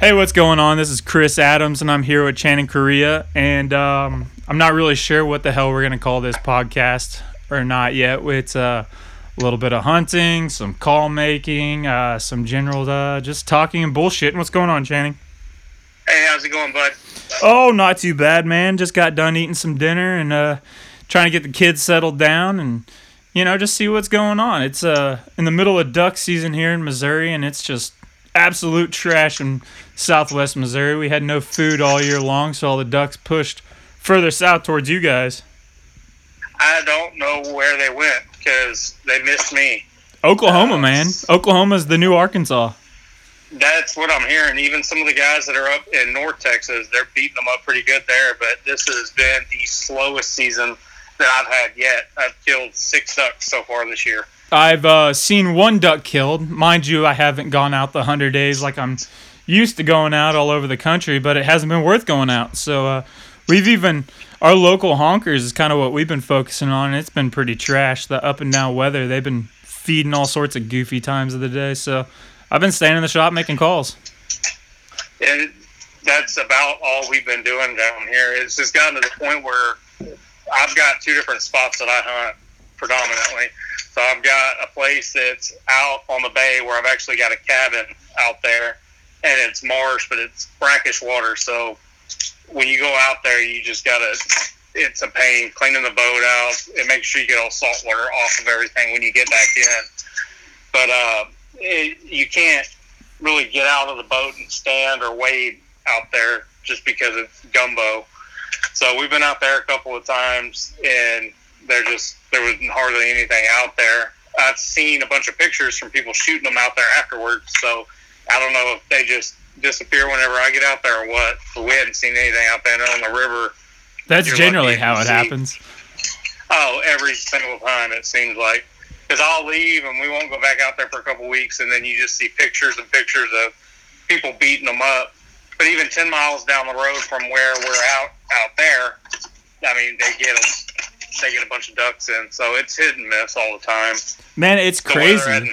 Hey, what's going on? This is Chris Adams, and I'm here with Channing Korea. And um, I'm not really sure what the hell we're going to call this podcast or not yet. It's uh, a little bit of hunting, some call making, uh, some general uh, just talking and bullshit. And What's going on, Channing? Hey, how's it going, bud? Oh, not too bad, man. Just got done eating some dinner and uh, trying to get the kids settled down and you know just see what's going on. It's uh in the middle of duck season here in Missouri, and it's just absolute trash in southwest Missouri. We had no food all year long, so all the ducks pushed further south towards you guys. I don't know where they went because they missed me. Oklahoma, uh, man. Oklahoma's the new Arkansas. That's what I'm hearing. Even some of the guys that are up in North Texas, they're beating them up pretty good there. But this has been the slowest season that I've had yet. I've killed six ducks so far this year. I've uh, seen one duck killed. Mind you, I haven't gone out the 100 days like I'm used to going out all over the country, but it hasn't been worth going out. So uh, we've even, our local honkers is kind of what we've been focusing on. It's been pretty trash. The up and down weather, they've been feeding all sorts of goofy times of the day. So I've been staying in the shop making calls. And that's about all we've been doing down here. It's just gotten to the point where I've got two different spots that I hunt predominantly. So I've got a place that's out on the bay where I've actually got a cabin out there, and it's marsh, but it's brackish water. So when you go out there, you just gotta. It's a pain cleaning the boat out. It makes sure you get all salt water off of everything when you get back in. But uh, it, you can't really get out of the boat and stand or wade out there just because it's gumbo. So we've been out there a couple of times, and they're just there was hardly anything out there. I've seen a bunch of pictures from people shooting them out there afterwards. So I don't know if they just disappear whenever I get out there or what. But we hadn't seen anything out there on the river. That's generally how it see. happens. Oh, every single time it seems like. Because I'll leave and we won't go back out there for a couple weeks, and then you just see pictures and pictures of people beating them up. But even ten miles down the road from where we're out out there, I mean, they get them get a bunch of ducks in. So it's hit and miss all the time. Man, it's the crazy.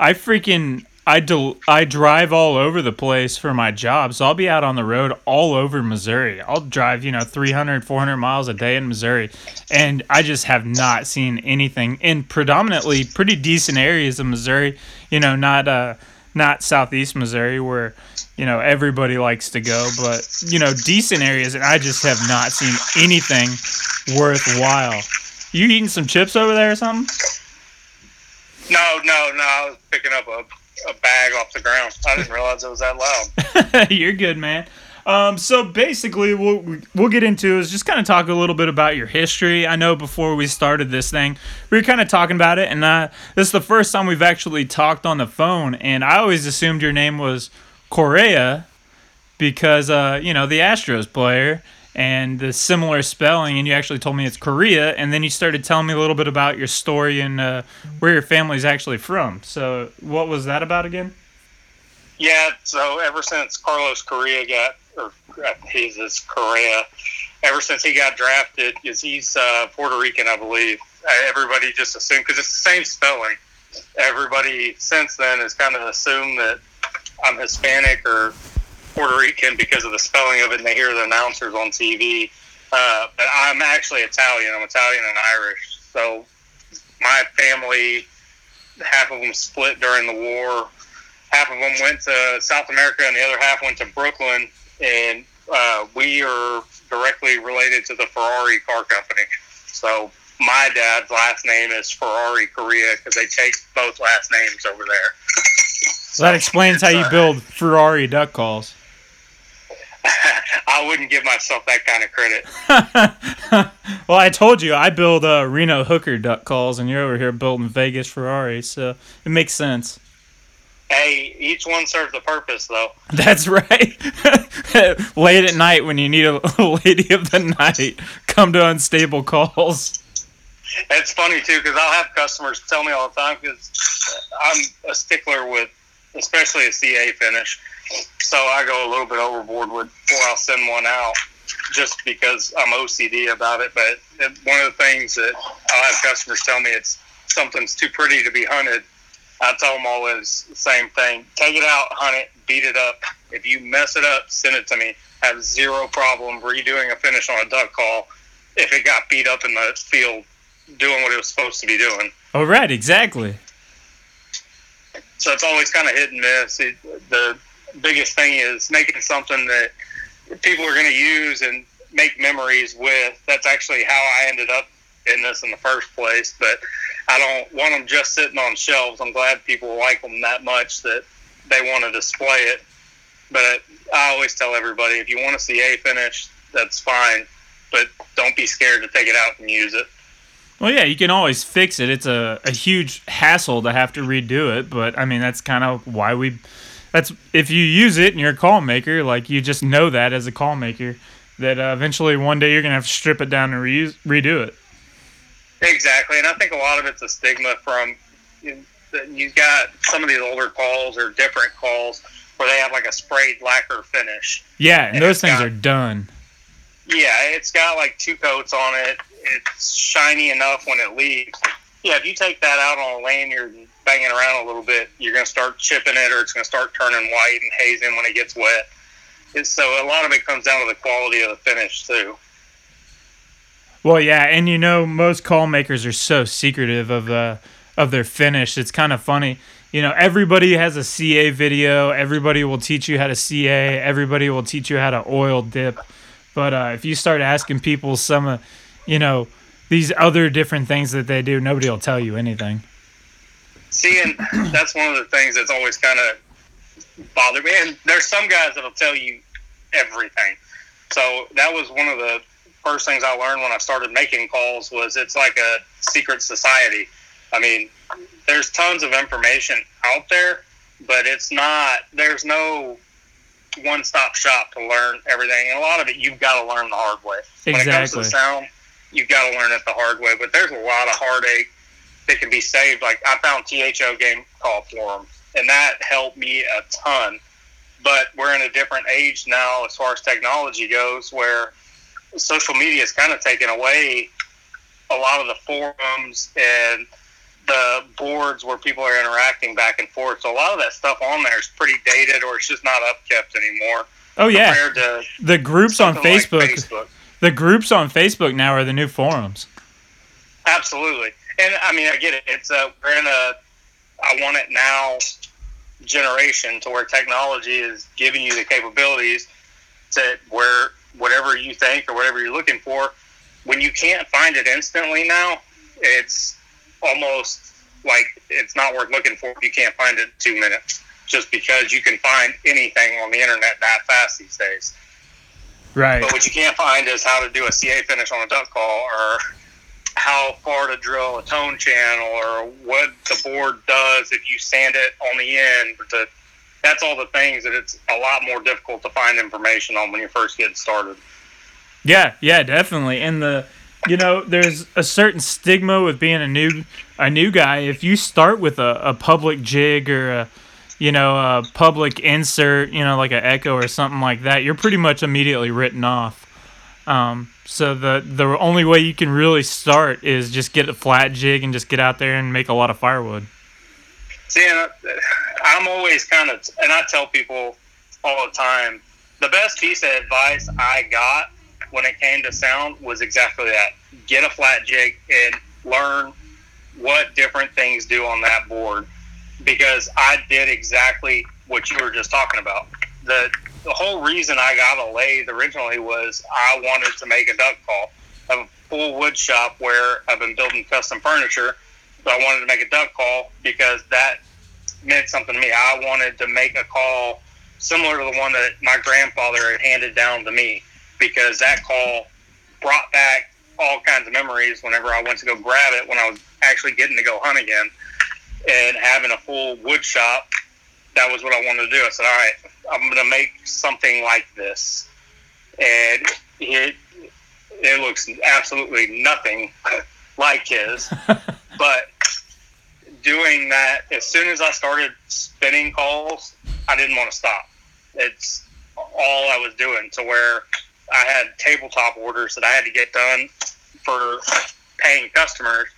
I freaking I del- I drive all over the place for my job, so I'll be out on the road all over Missouri. I'll drive, you know, 300, 400 miles a day in Missouri, and I just have not seen anything in predominantly pretty decent areas of Missouri. You know, not uh, not southeast Missouri where you know everybody likes to go, but you know, decent areas, and I just have not seen anything worthwhile. You eating some chips over there or something? No, no, no. I was picking up a, a bag off the ground. I didn't realize it was that loud. You're good, man. Um, so basically, what we'll get into is just kind of talk a little bit about your history. I know before we started this thing, we were kind of talking about it, and uh, this is the first time we've actually talked on the phone. And I always assumed your name was Correa because, uh, you know, the Astros player and the similar spelling, and you actually told me it's Korea, and then you started telling me a little bit about your story and uh, where your family's actually from. So, what was that about again? Yeah, so ever since Carlos Correa got, or uh, he's this Correa, ever since he got drafted, because he's uh, Puerto Rican, I believe. Everybody just assumed because it's the same spelling. Everybody since then has kind of assumed that I'm Hispanic or Puerto Rican because of the spelling of it, and they hear the announcers on TV. Uh, but I'm actually Italian. I'm Italian and Irish. So my family, half of them split during the war. Half of them went to South America, and the other half went to Brooklyn. And uh, we are directly related to the Ferrari car company. So my dad's last name is Ferrari Correa because they take both last names over there. So that explains how you build Ferrari duck calls. I wouldn't give myself that kind of credit. well, I told you I build uh, Reno Hooker duck calls, and you're over here building Vegas Ferrari, so it makes sense. Hey, each one serves a purpose, though. That's right. Late at night, when you need a lady of the night, come to unstable calls. It's funny too because I'll have customers tell me all the time because I'm a stickler with, especially a CA finish so I go a little bit overboard with before I'll send one out, just because I'm OCD about it. But one of the things that I'll have customers tell me it's something's too pretty to be hunted. I tell them always the same thing: take it out, hunt it, beat it up. If you mess it up, send it to me. Have zero problem redoing a finish on a duck call if it got beat up in the field doing what it was supposed to be doing. Oh, right, exactly. So it's always kind of hit and miss. It, the biggest thing is making something that people are going to use and make memories with. That's actually how I ended up in this in the first place. But I don't want them just sitting on shelves. I'm glad people like them that much that they want to display it. But I always tell everybody if you want to see a finish, that's fine. But don't be scared to take it out and use it. Well, yeah, you can always fix it. It's a, a huge hassle to have to redo it, but I mean that's kind of why we. That's if you use it and you're a call maker, like you just know that as a call maker, that uh, eventually one day you're gonna have to strip it down and reuse, redo it. Exactly, and I think a lot of it's a stigma from you've got some of these older calls or different calls where they have like a sprayed lacquer finish. Yeah, and, and those things got, are done. Yeah, it's got like two coats on it it's shiny enough when it leaves. Yeah, if you take that out on a lanyard and bang it around a little bit, you're going to start chipping it, or it's going to start turning white and hazing when it gets wet. And so a lot of it comes down to the quality of the finish too. Well, yeah, and you know most call makers are so secretive of uh, of their finish. It's kind of funny. You know, everybody has a CA video. Everybody will teach you how to CA. Everybody will teach you how to oil dip. But uh, if you start asking people some of you know, these other different things that they do, nobody will tell you anything. See, and that's one of the things that's always kind of bothered me. And there's some guys that'll tell you everything. So that was one of the first things I learned when I started making calls was it's like a secret society. I mean, there's tons of information out there, but it's not. There's no one-stop shop to learn everything, and a lot of it you've got to learn the hard way. Exactly. When it comes to the sound, you've got to learn it the hard way. But there's a lot of heartache that can be saved. Like I found THO game call forum, and that helped me a ton. But we're in a different age now as far as technology goes, where social media is kind of taken away a lot of the forums and the boards where people are interacting back and forth. So a lot of that stuff on there is pretty dated, or it's just not upkept anymore. Oh yeah, the groups on Facebook, like Facebook the groups on Facebook now are the new forums. Absolutely, and I mean I get it. It's a we're in a I want it now generation to where technology is giving you the capabilities to where whatever you think or whatever you're looking for, when you can't find it instantly now, it's almost like it's not worth looking for if you can't find it in two minutes. Just because you can find anything on the internet that fast these days. Right. But what you can't find is how to do a CA finish on a duck call or how far to drill a tone channel or what the board does if you sand it on the end. To, that's all the things that it's a lot more difficult to find information on when you first get started. Yeah, yeah, definitely. And the you know, there's a certain stigma with being a new a new guy. If you start with a, a public jig or a you know, a public insert, you know, like an echo or something like that, you're pretty much immediately written off. Um, so the the only way you can really start is just get a flat jig and just get out there and make a lot of firewood. See, I'm always kind of, and I tell people all the time, the best piece of advice I got when it came to sound was exactly that: get a flat jig and learn what different things do on that board because I did exactly what you were just talking about. The the whole reason I got a lathe originally was I wanted to make a duck call. I have a full wood shop where I've been building custom furniture, so I wanted to make a duck call because that meant something to me. I wanted to make a call similar to the one that my grandfather had handed down to me because that call brought back all kinds of memories whenever I went to go grab it when I was actually getting to go hunt again and having a full wood shop, that was what I wanted to do. I said, all right, I'm going to make something like this. And it, it looks absolutely nothing like his. but doing that, as soon as I started spinning calls, I didn't want to stop. It's all I was doing to where I had tabletop orders that I had to get done for paying customers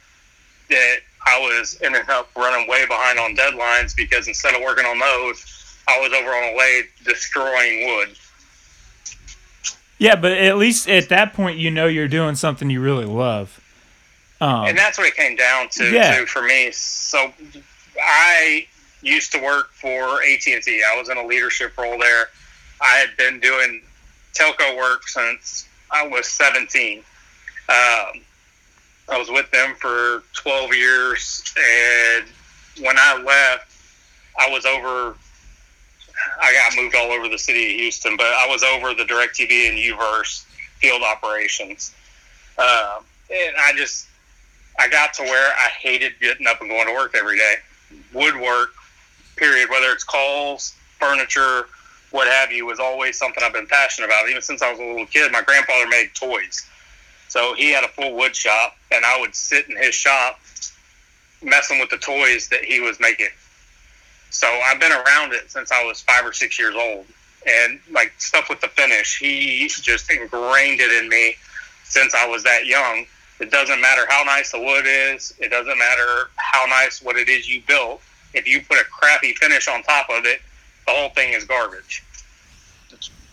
that I was ended up running way behind on deadlines because instead of working on those, I was over on a lathe destroying wood. Yeah, but at least at that point, you know you're doing something you really love. Um, and that's what it came down to, yeah. too, for me. So I used to work for AT&T. I was in a leadership role there. I had been doing telco work since I was 17. Um, I was with them for 12 years, and when I left, I was over. I got moved all over the city of Houston, but I was over the DirecTV and UVerse field operations, uh, and I just I got to where I hated getting up and going to work every day. Woodwork, period. Whether it's calls, furniture, what have you, was always something I've been passionate about. Even since I was a little kid, my grandfather made toys. So he had a full wood shop, and I would sit in his shop messing with the toys that he was making. So I've been around it since I was five or six years old. And like stuff with the finish, he just ingrained it in me since I was that young. It doesn't matter how nice the wood is, it doesn't matter how nice what it is you built. If you put a crappy finish on top of it, the whole thing is garbage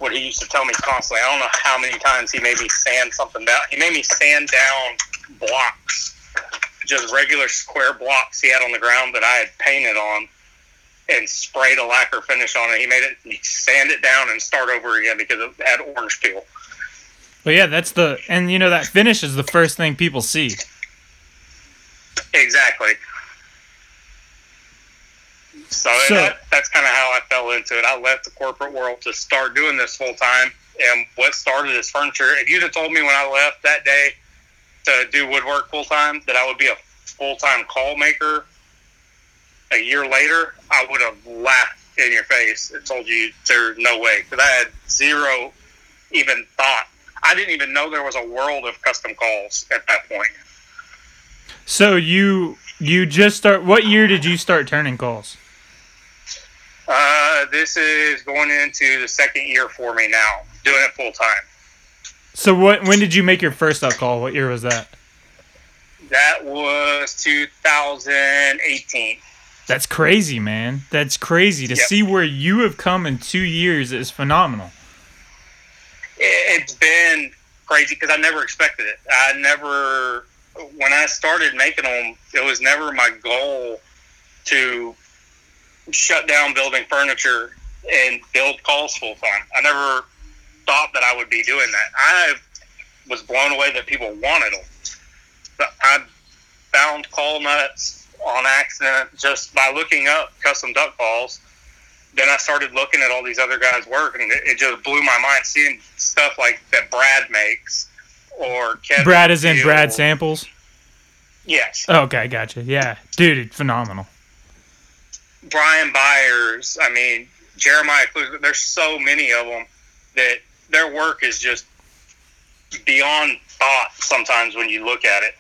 what he used to tell me constantly. I don't know how many times he made me sand something down. He made me sand down blocks, just regular square blocks he had on the ground that I had painted on and sprayed a lacquer finish on it. He made it, he sand it down and start over again because it had orange peel. But yeah, that's the, and you know, that finish is the first thing people see. Exactly. So, so that, that's kind of how I fell into it. I left the corporate world to start doing this full time. And what started as furniture, if you'd have told me when I left that day to do woodwork full time that I would be a full time call maker a year later, I would have laughed in your face and told you there's no way. Because I had zero even thought. I didn't even know there was a world of custom calls at that point. So you you just start. What year did you start turning calls? Uh, this is going into the second year for me now, doing it full time. So what? When did you make your first up call? What year was that? That was 2018. That's crazy, man. That's crazy to yep. see where you have come in two years is phenomenal. It's been crazy because I never expected it. I never, when I started making them, it was never my goal to shut down building furniture and build calls full time. I never thought that I would be doing that. I was blown away that people wanted them. But I found call nuts on accident just by looking up custom duck calls. Then I started looking at all these other guys' work, and it, just blew my mind seeing stuff like that Brad makes or Kevin. Brad is in Brad samples. Yes. Oh, okay, gotcha. Yeah, dude, it's phenomenal. Brian Byers, I mean, Jeremiah there's so many of them that their work is just beyond thought sometimes when you look at it.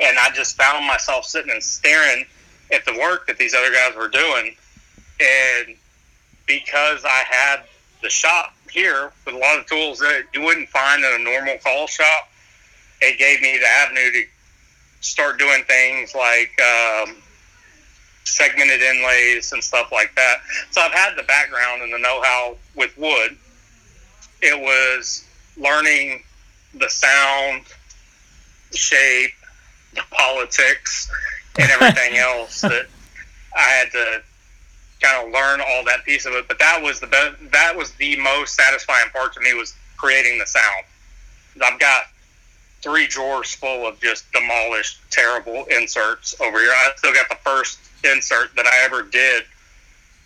And I just found myself sitting and staring at the work that these other guys were doing. And because I had the shop here with a lot of tools that you wouldn't find in a normal call shop, it gave me the avenue to start doing things like um, segmented inlays and stuff like that. So I've had the background and the know-how with wood. It was learning the sound, the shape, the politics, and everything else that I had to kind of learn all that piece of it. But that was the best, that was the most satisfying part to me was creating the sound. I've got three drawers full of just demolished, terrible inserts over here. I still got the first insert that I ever did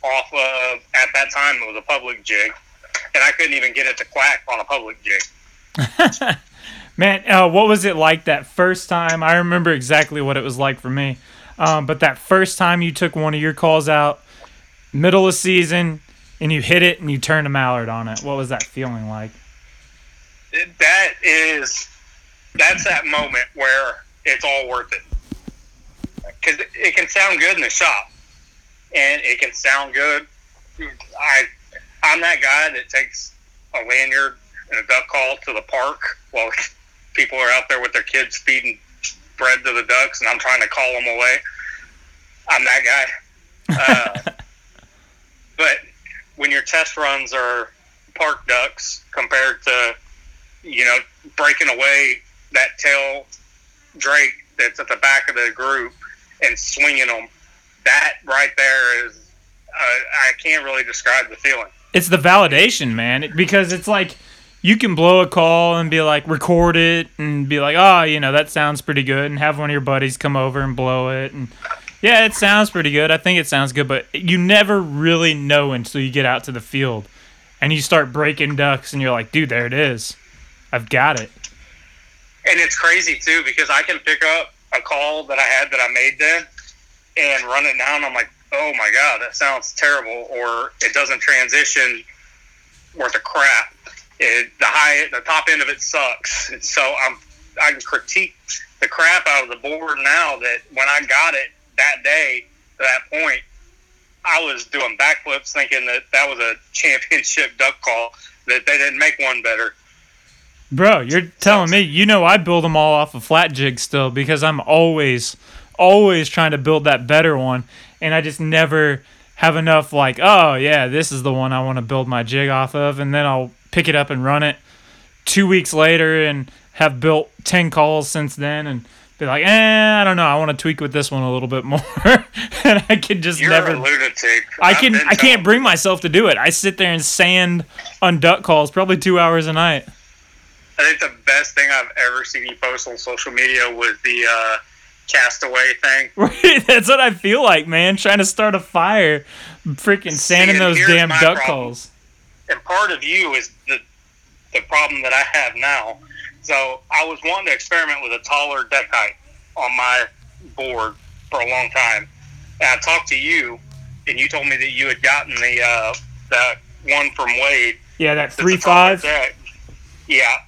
off of at that time it was a public jig, and I couldn't even get it to quack on a public jig. Man, uh, what was it like that first time? I remember exactly what it was like for me. Um, but that first time you took one of your calls out, middle of season, and you hit it and you turned a mallard on it. What was that feeling like? That is, that's that moment where it's all worth it because it can sound good in the shop, and it can sound good. I I'm that guy that takes a lanyard and a duck call to the park while people are out there with their kids feeding bread to the ducks, and I'm trying to call them away. I'm that guy. Uh, but when your test runs are park ducks compared to, you know, breaking away that tail drake that's at the back of the group and swinging them, that right there is, uh, I can't really describe the feeling. It's the validation, man, because it's like you can blow a call and be like, record it and be like, oh, you know, that sounds pretty good, and have one of your buddies come over and blow it. And yeah, it sounds pretty good. I think it sounds good, but you never really know until you get out to the field and you start breaking ducks and you're like, dude, there it is. I've got it. And it's crazy too because I can pick up a call that I had that I made then and run it down. I'm like, oh my god, that sounds terrible, or it doesn't transition worth a crap. It, the high, the top end of it sucks. So I'm, I can critique the crap out of the board now that when I got it that day to that point, I was doing backflips thinking that that was a championship duck call, that they didn't make one better. Bro, you're telling me, you know, I build them all off of flat jig still because I'm always, always trying to build that better one. And I just never have enough, like, oh, yeah, this is the one I want to build my jig off of. And then I'll pick it up and run it two weeks later and have built 10 calls since then. And be like, eh, I don't know. I want to tweak with this one a little bit more, and I can just You're never. a lunatic. I can. I can't bring myself to do it. I sit there and sand on duck calls probably two hours a night. I think the best thing I've ever seen you post on social media was the uh, castaway thing. Right, that's what I feel like, man. Trying to start a fire, freaking sanding See, those damn duck problem. calls. And part of you is the the problem that I have now so I was wanting to experiment with a taller deck height on my board for a long time. And I talked to you, and you told me that you had gotten the uh, that one from Wade. Yeah, that three five. Deck. Yeah,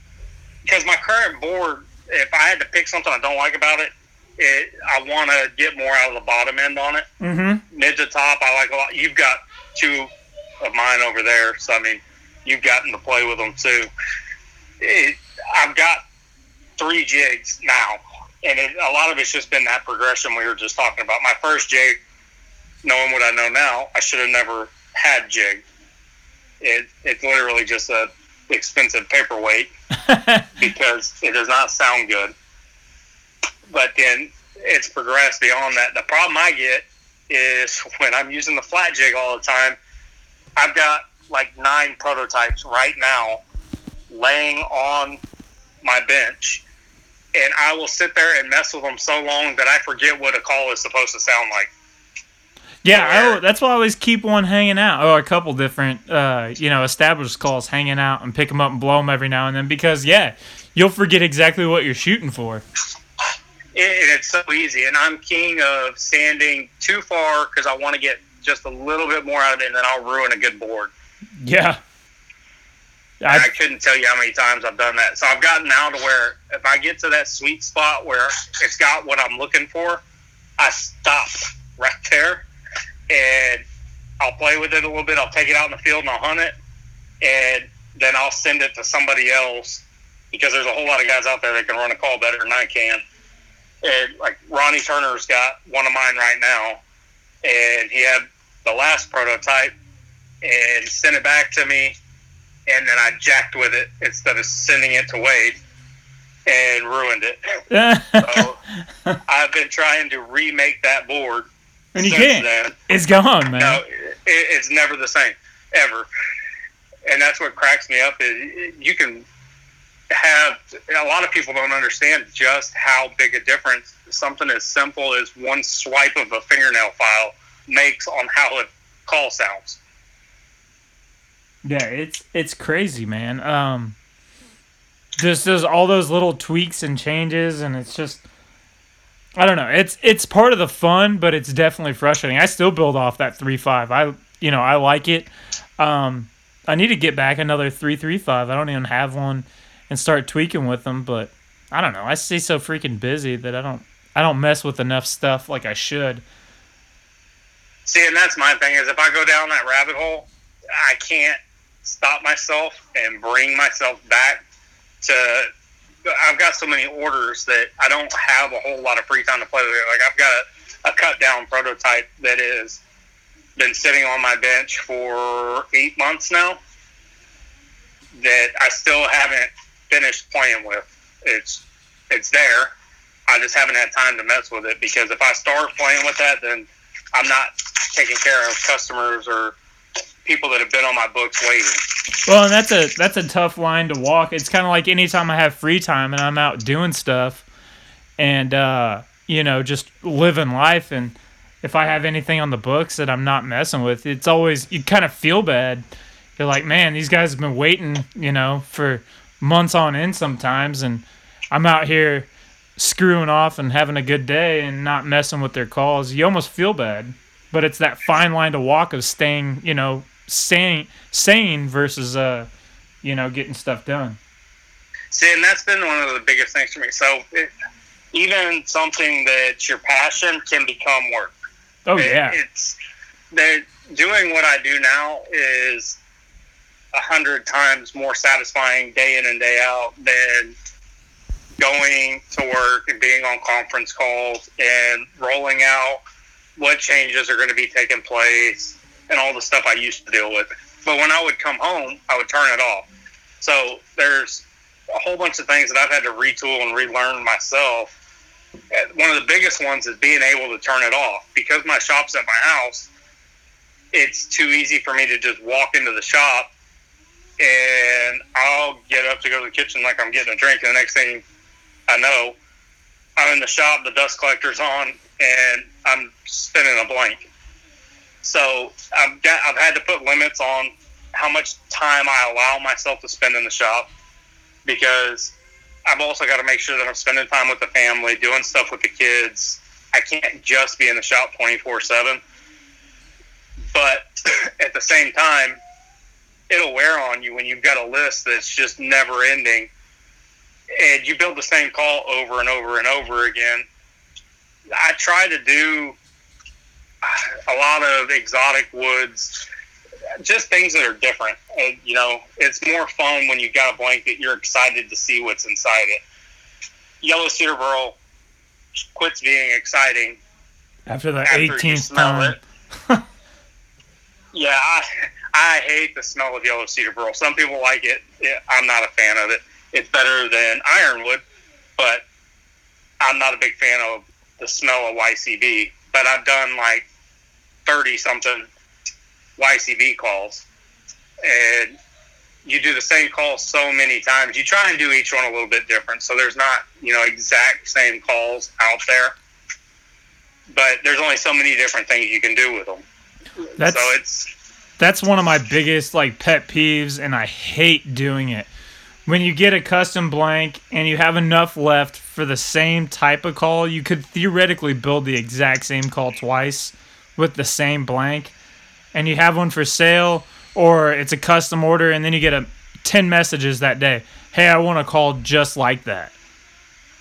because my current board, if I had to pick something I don't like about it, it I want to get more out of the bottom end on it. Mm-hmm. Mid to top, I like a lot. You've got two of mine over there, so I mean, you've gotten to play with them too. It, I've got three jigs now, and it, a lot of it's just been that progression we were just talking about. My first jig, knowing what I know now, I should have never had jig. It, it's literally just a expensive paperweight because it does not sound good. But then it's progressed beyond that. The problem I get is when I'm using the flat jig all the time, I've got like nine prototypes right now laying on my bench, and I will sit there and mess with them so long that I forget what a call is supposed to sound like. Yeah, I, that's why I always keep one hanging out, or a couple different, uh, you know, established calls hanging out and pick them up and blow them every now and then because, yeah, you'll forget exactly what you're shooting for. It, it's so easy, and I'm king of sanding too far because I want to get just a little bit more out of it, and then I'll ruin a good board. Yeah, I, I, couldn't tell you how many times I've done that. So I've gotten now to where if I get to that sweet spot where it's got what I'm looking for, I stop right there and I'll play with it a little bit. I'll take it out in the field and I'll hunt it, and then I'll send it to somebody else because there's a whole lot of guys out there that can run a call better than I can. And like Ronnie Turner's got one of mine right now, and he had the last prototype and sent it back to me and then I jacked with it instead of sending it to Wade and ruined it. so I've been trying to remake that board. And you can't. Then. It's gone, man. No, it, it's never the same, ever. And that's what cracks me up is you can have a lot of people don't understand just how big a difference something as simple as one swipe of a fingernail file makes on how a call sounds. Yeah, it's it's crazy, man. Um, just does all those little tweaks and changes, and it's just I don't know. It's it's part of the fun, but it's definitely frustrating. I still build off that three five. I you know I like it. Um, I need to get back another three three five. I don't even have one, and start tweaking with them. But I don't know. I stay so freaking busy that I don't I don't mess with enough stuff like I should. See, and that's my thing is if I go down that rabbit hole, I can't stop myself and bring myself back to. I've got so many orders that I don't have a whole lot of free time to play with it. Like I've got a cut down prototype that is been sitting on my bench for eight months now that I still haven't finished playing with. It's it's there. I just haven't had time to mess with it because if I start playing with that, then I'm not taking care of customers or people that have been on my books waiting. Well, and that's a that's a tough line to walk. It's kind of like anytime I have free time and I'm out doing stuff, and uh, you know just living life, and if I have anything on the books that I'm not messing with, it's always you kind of feel bad. You're like, man, these guys have been waiting, you know, for months on end sometimes, and I'm out here screwing off and having a good day and not messing with their calls. You almost feel bad, but it's that fine line to walk of staying, you know, sane, sane versus, uh, you know, getting stuff done. See, and that's been one of the biggest things for me. So, it, even something that's your passion can become work. Oh yeah, it's they doing what I do now is a hundred times more satisfying day in and day out than going to work and being on conference calls and rolling out what changes are going to be taking place and all the stuff I used to deal with. But when I would come home, I would turn it off. So there's a whole bunch of things that I've had to retool and relearn myself. One of the biggest ones is being able to turn it off because my shop's at my house. It's too easy for me to just walk into the shop and I'll get up to go to the kitchen like I'm getting a drink, and the next thing I know, I'm in the shop, the dust collector's on, and I'm spinning a blank. So I've got I've had to put limits on how much time I allow myself to spend in the shop because I've also got to make sure that I'm spending time with the family, doing stuff with the kids. I can't just be in the shop 24 7. But at the same time, it'll wear on you when you've got a list that's just never ending and you build the same call over and over and over again. I try to do a lot of exotic woods, just things that are different. And, you know, it's more fun when you've got a blanket, you're excited to see what's inside it. Yellow cedar burl quits being exciting after the after 18th time. yeah, I, I hate the smell of yellow cedar burl. Some people like it. I'm not a fan of it. It's better than ironwood, but I'm not a big fan of the smell of YCB. But I've done like 30 something YCB calls, and you do the same call so many times. You try and do each one a little bit different, so there's not you know exact same calls out there. But there's only so many different things you can do with them. That's, so it's that's one of my biggest like pet peeves, and I hate doing it. When you get a custom blank and you have enough left for the same type of call, you could theoretically build the exact same call twice with the same blank, and you have one for sale, or it's a custom order, and then you get a ten messages that day. Hey, I want a call just like that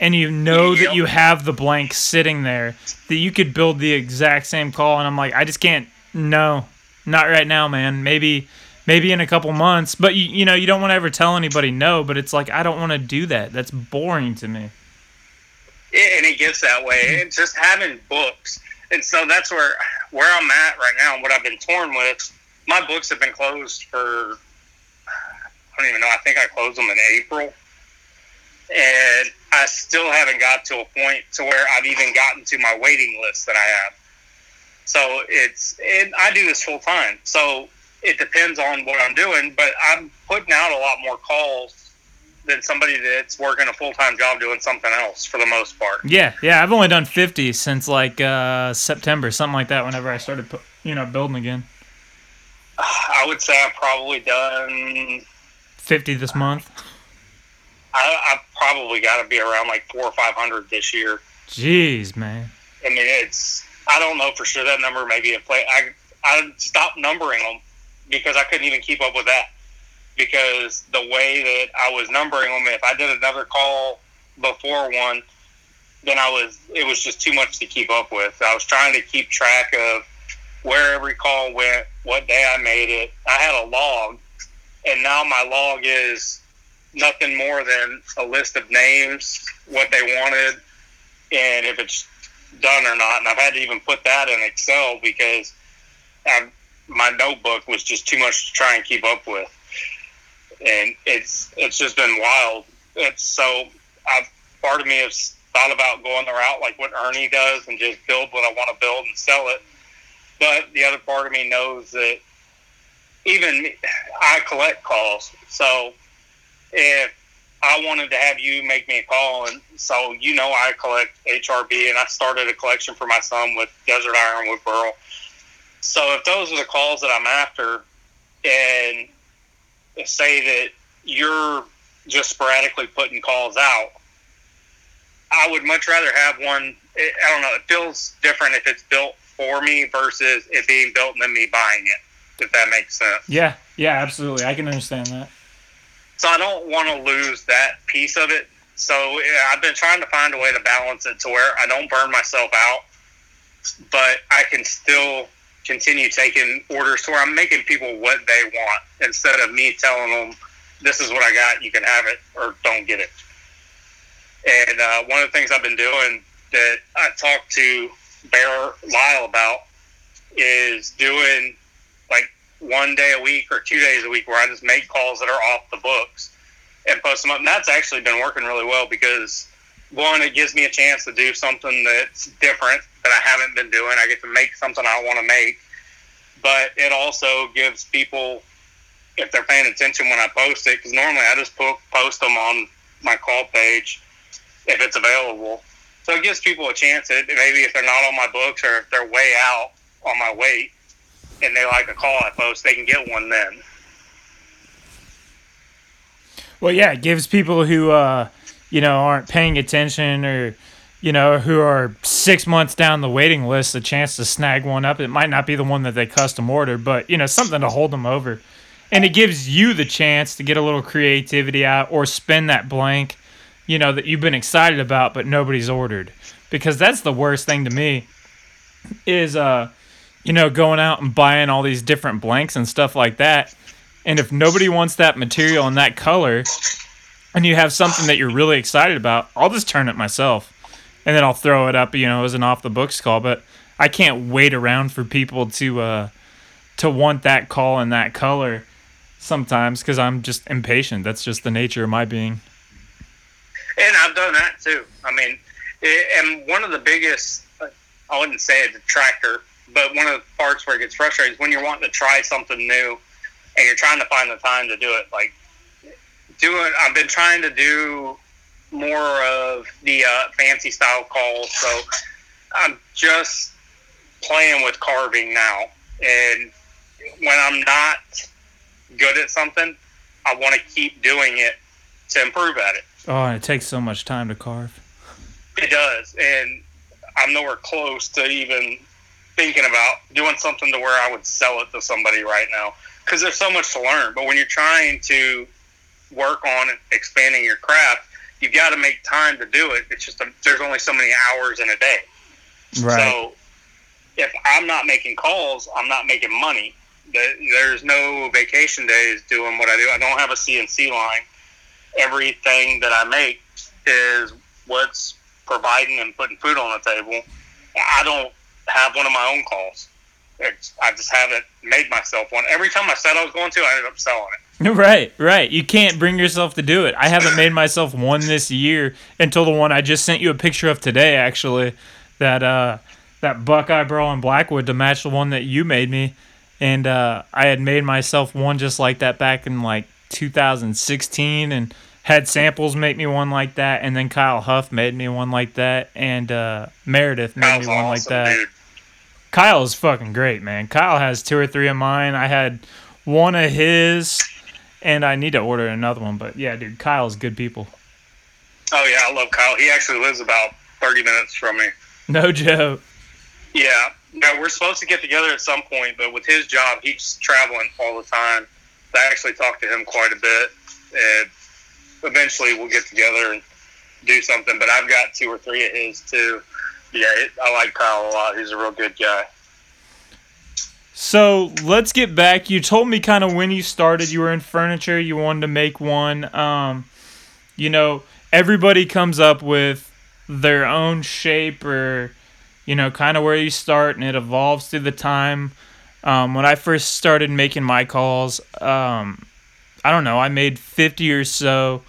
and you know yep. that you have the blank sitting there that you could build the exact same call and i'm like i just can't no not right now, man. Maybe maybe in a couple months. But you you know, you don't want to ever tell anybody no, but it's like I don't want to do that. That's boring to me. and it gets that way. It's just having books. And so that's where where I'm at right now, and what I've been torn with. My books have been closed for I don't even know, I think I closed them in April. And I still haven't got to a point to where I've even gotten to my waiting list that I have. So it's it, I do this full time. So it depends on what I'm doing, but I'm putting out a lot more calls than somebody that's working a full time job doing something else for the most part. Yeah, yeah. I've only done 50 since like uh, September, something like that. Whenever I started, you know, building again. I would say I've probably done 50 this month. I, I've probably got to be around like four or five hundred this year. Jeez, man. I mean, it's I don't know for sure that number may be a play. I I stopped numbering them because I couldn't even keep up with that because the way that I was numbering them, if I did another call before one, then I was it was just too much to keep up with. I was trying to keep track of where every call went, what day I made it. I had a log, and now my log is nothing more than a list of names, what they wanted, and if it's done or not, and I've had to even put that in Excel because I've, my notebook was just too much to try and keep up with, and it's it's just been wild. It's so I've part of me has thought about going the route like what Ernie does and just build what I want to build and sell it. But the other part of me knows that even I collect calls. So if I wanted to have you make me a call, and so you know I collect HRB, and I started a collection for my son with Desert Ironwood Burl. So if those are the calls that I'm after, and say that you're just sporadically putting calls out, I would much rather have one. I don't know. It feels different if it's built for me versus it being built and then me buying it. If that makes sense. Yeah. Yeah. Absolutely. I can understand that. So I don't want to lose that piece of it. So yeah, I've been trying to find a way to balance it to where I don't burn myself out, but I can still continue taking orders to where I'm making people what they want instead of me telling them, "This is what I got. You can have it or don't get it." And uh, one of the things I've been doing that I talked to Bear Lyle about is doing like one day a week or two days a week where I just make calls that are off the books and post them up. And that's actually been working really well because one, it gives me a chance to do something that's different that I haven't been doing. I get to make something I want to make, but it also gives people, if they're paying attention when I post it, because normally I just post them on my call page if it's available. So it gives people a chance. That maybe if they're not on my books or if they're way out on my weight and they like a call I post, they can get one then. Well, yeah, it gives people who, uh, you know, aren't paying attention or, you know, who are six months down the waiting list a chance to snag one up. It might not be the one that they custom order, but, you know, something to hold them over. And it gives you the chance to get a little creativity out or spin that blank you know, that you've been excited about but nobody's ordered. Because that's the worst thing to me is uh you know, going out and buying all these different blanks and stuff like that. And if nobody wants that material and that color and you have something that you're really excited about, I'll just turn it myself. And then I'll throw it up, you know, as an off the books call, but I can't wait around for people to uh to want that call and that color sometimes because I'm just impatient. That's just the nature of my being. And I've done that too. I mean, and one of the biggest, I wouldn't say a detractor, but one of the parts where it gets frustrating is when you're wanting to try something new and you're trying to find the time to do it. Like, doing, I've been trying to do more of the uh, fancy style calls. So I'm just playing with carving now. And when I'm not good at something, I want to keep doing it to improve at it. Oh, and it takes so much time to carve. It does, and I'm nowhere close to even thinking about doing something to where I would sell it to somebody right now because there's so much to learn. But when you're trying to work on expanding your craft, you've got to make time to do it. It's just a, there's only so many hours in a day. Right. So if I'm not making calls, I'm not making money. There's no vacation days doing what I do. I don't have a CNC line everything that I make is what's providing and putting food on the table. I don't have one of my own calls. It's, I just haven't made myself one. Every time I said I was going to, I ended up selling it. Right, right. You can't bring yourself to do it. I haven't made myself one this year until the one I just sent you a picture of today, actually. That uh, that Buckeye Burl and Blackwood to match the one that you made me, and uh, I had made myself one just like that back in like 2016 and had samples make me one like that and then Kyle Huff made me one like that and uh, Meredith made Kyle's me one awesome, like that. Dude. Kyle is fucking great, man. Kyle has two or three of mine. I had one of his and I need to order another one, but yeah, dude, Kyle's good people. Oh yeah, I love Kyle. He actually lives about 30 minutes from me. No joke. Yeah. Yeah, we're supposed to get together at some point, but with his job, he's traveling all the time. I actually talked to him quite a bit, and eventually we'll get together and do something. But I've got two or three of his too. Yeah, it, I like Kyle a lot. He's a real good guy. So let's get back. You told me kind of when you started. You were in furniture. You wanted to make one. Um, you know, everybody comes up with their own shape or you know, kind of where you start, and it evolves through the time. Um, when I first started making my calls, um, I don't know, I made 50 or so,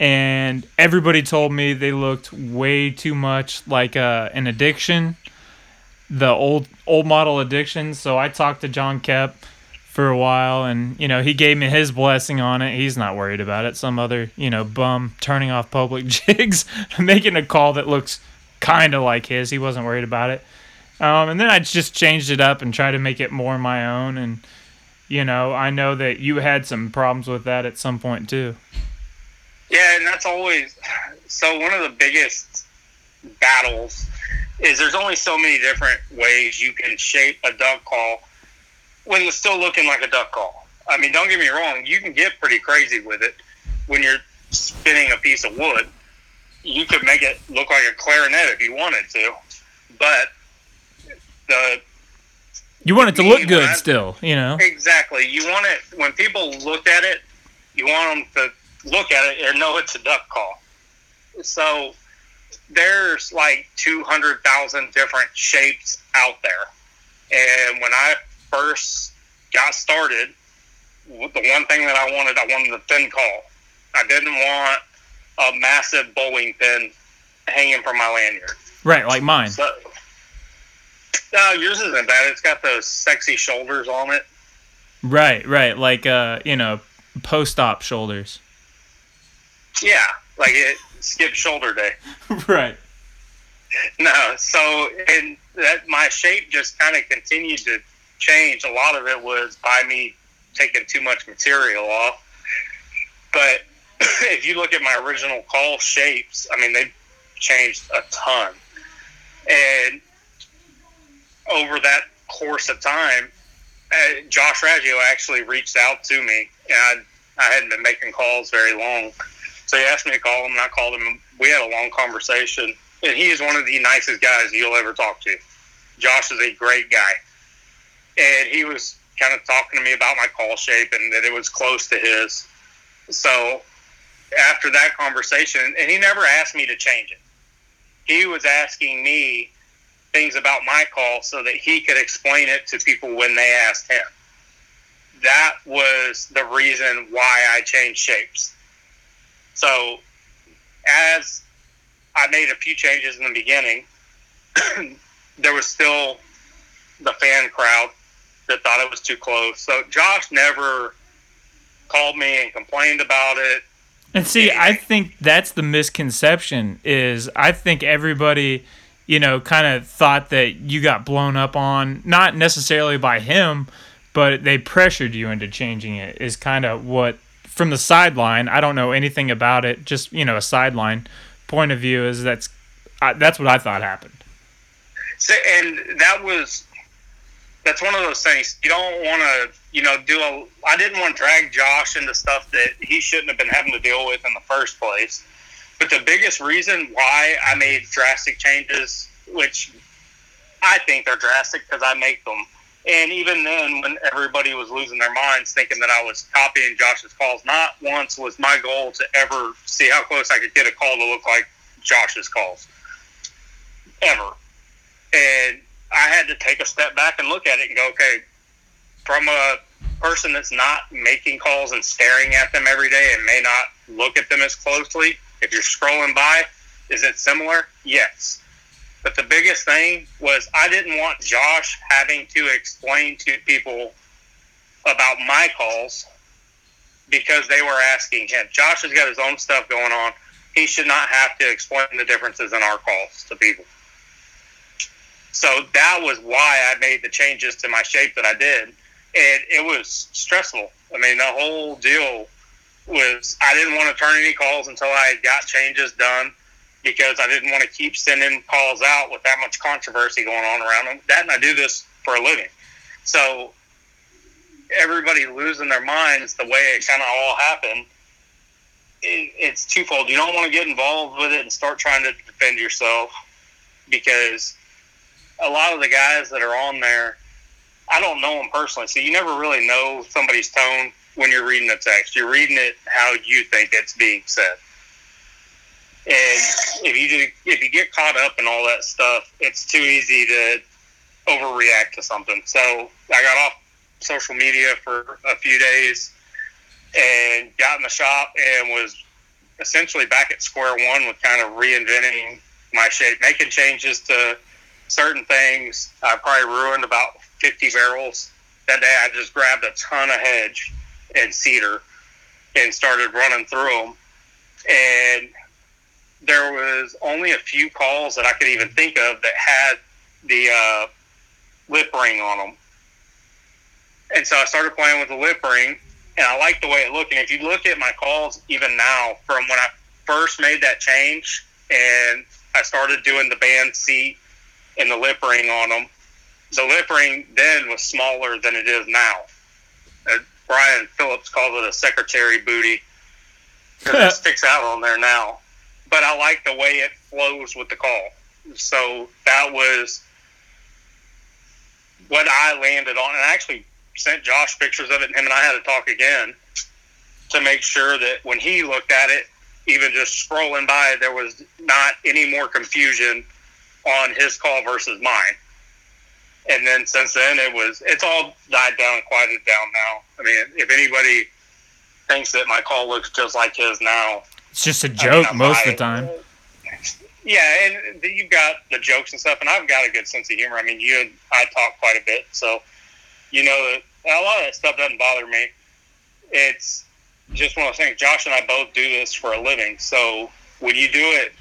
and everybody told me they looked way too much like uh, an addiction, the old old model addiction. So I talked to John Kep for a while, and you know he gave me his blessing on it. He's not worried about it. Some other you know bum turning off public jigs, making a call that looks kind of like his. He wasn't worried about it. Um, and then I just changed it up and tried to make it more my own. And, you know, I know that you had some problems with that at some point too. Yeah, and that's always so one of the biggest battles is there's only so many different ways you can shape a duck call when it's still looking like a duck call. I mean, don't get me wrong, you can get pretty crazy with it when you're spinning a piece of wood you could make it look like a clarinet if you wanted to, but the you want it to look good I, still, you know. Exactly. You want it when people look at it, you want them to look at it and know it's a duck call. So there's like 200,000 different shapes out there. And when I first got started, the one thing that I wanted, I wanted a thin call. I didn't want a massive bowling pin hanging from my lanyard. Right, like mine. So, no, yours isn't bad. It's got those sexy shoulders on it. Right, right, like uh, you know, post-op shoulders. Yeah, like it skipped shoulder day. right. No, so and that my shape just kind of continued to change. A lot of it was by me taking too much material off, but if you look at my original call shapes, I mean, they've changed a ton. And over that course of time, uh, Josh Raggio actually reached out to me, and I, I hadn't been making calls very long. So he asked me to call him, and I called him. We had a long conversation, and he is one of the nicest guys you'll ever talk to. Josh is a great guy, and he was kind of talking to me about my call shape and that it was close to his. So after that conversation, and he never asked me to change it. He was asking me things about my call so that he could explain it to people when they asked him. That was the reason why I changed shapes. So, as I made a few changes in the beginning, there was still the fan crowd that thought it was too close. So, Josh never called me and complained about it and see, I think that's the misconception is I think everybody, you know, kind of thought that you got blown up on, not necessarily by him, but they pressured you into changing it is kind of what from the sideline, I don't know anything about it, just, you know, a sideline point of view is that's I, that's what I thought happened. So, and that was that's one of those things you don't want to you know do a i didn't want to drag josh into stuff that he shouldn't have been having to deal with in the first place but the biggest reason why i made drastic changes which i think they're drastic because i make them and even then when everybody was losing their minds thinking that i was copying josh's calls not once was my goal to ever see how close i could get a call to look like josh's calls ever and I had to take a step back and look at it and go, okay, from a person that's not making calls and staring at them every day and may not look at them as closely, if you're scrolling by, is it similar? Yes. But the biggest thing was I didn't want Josh having to explain to people about my calls because they were asking him. Josh has got his own stuff going on. He should not have to explain the differences in our calls to people. So that was why I made the changes to my shape that I did. And it was stressful. I mean, the whole deal was I didn't want to turn any calls until I got changes done because I didn't want to keep sending calls out with that much controversy going on around them. That and I do this for a living. So everybody losing their minds the way it kind of all happened, it, it's twofold. You don't want to get involved with it and start trying to defend yourself because a lot of the guys that are on there, I don't know them personally, so you never really know somebody's tone when you're reading a text. You're reading it how you think it's being said. And if you if you get caught up in all that stuff, it's too easy to overreact to something. So I got off social media for a few days and got in the shop and was essentially back at square one with kind of reinventing my shape, making changes to certain things. I probably ruined about 50 barrels that day. I just grabbed a ton of hedge and cedar and started running through them. And there was only a few calls that I could even think of that had the uh, lip ring on them. And so I started playing with the lip ring, and I liked the way it looked. And if you look at my calls, even now, from when I first made that change, and I started doing the band seat and the lip ring on them, the lip ring then was smaller than it is now. Uh, Brian Phillips calls it a secretary booty because it sticks out on there now. But I like the way it flows with the call. So that was what I landed on. And I actually sent Josh pictures of it, and him and I had to talk again to make sure that when he looked at it, even just scrolling by, there was not any more confusion on his call versus mine. And then since then, it was it's all died down, quieted down now. I mean, if anybody thinks that my call looks just like his now, it's just a joke I mean, most of the time. Yeah, and you've got the jokes and stuff, and I've got a good sense of humor. I mean, you and I talk quite a bit, so you know a lot of that stuff doesn't bother me. It's just one of those things. Josh and I both do this for a living, so when you do it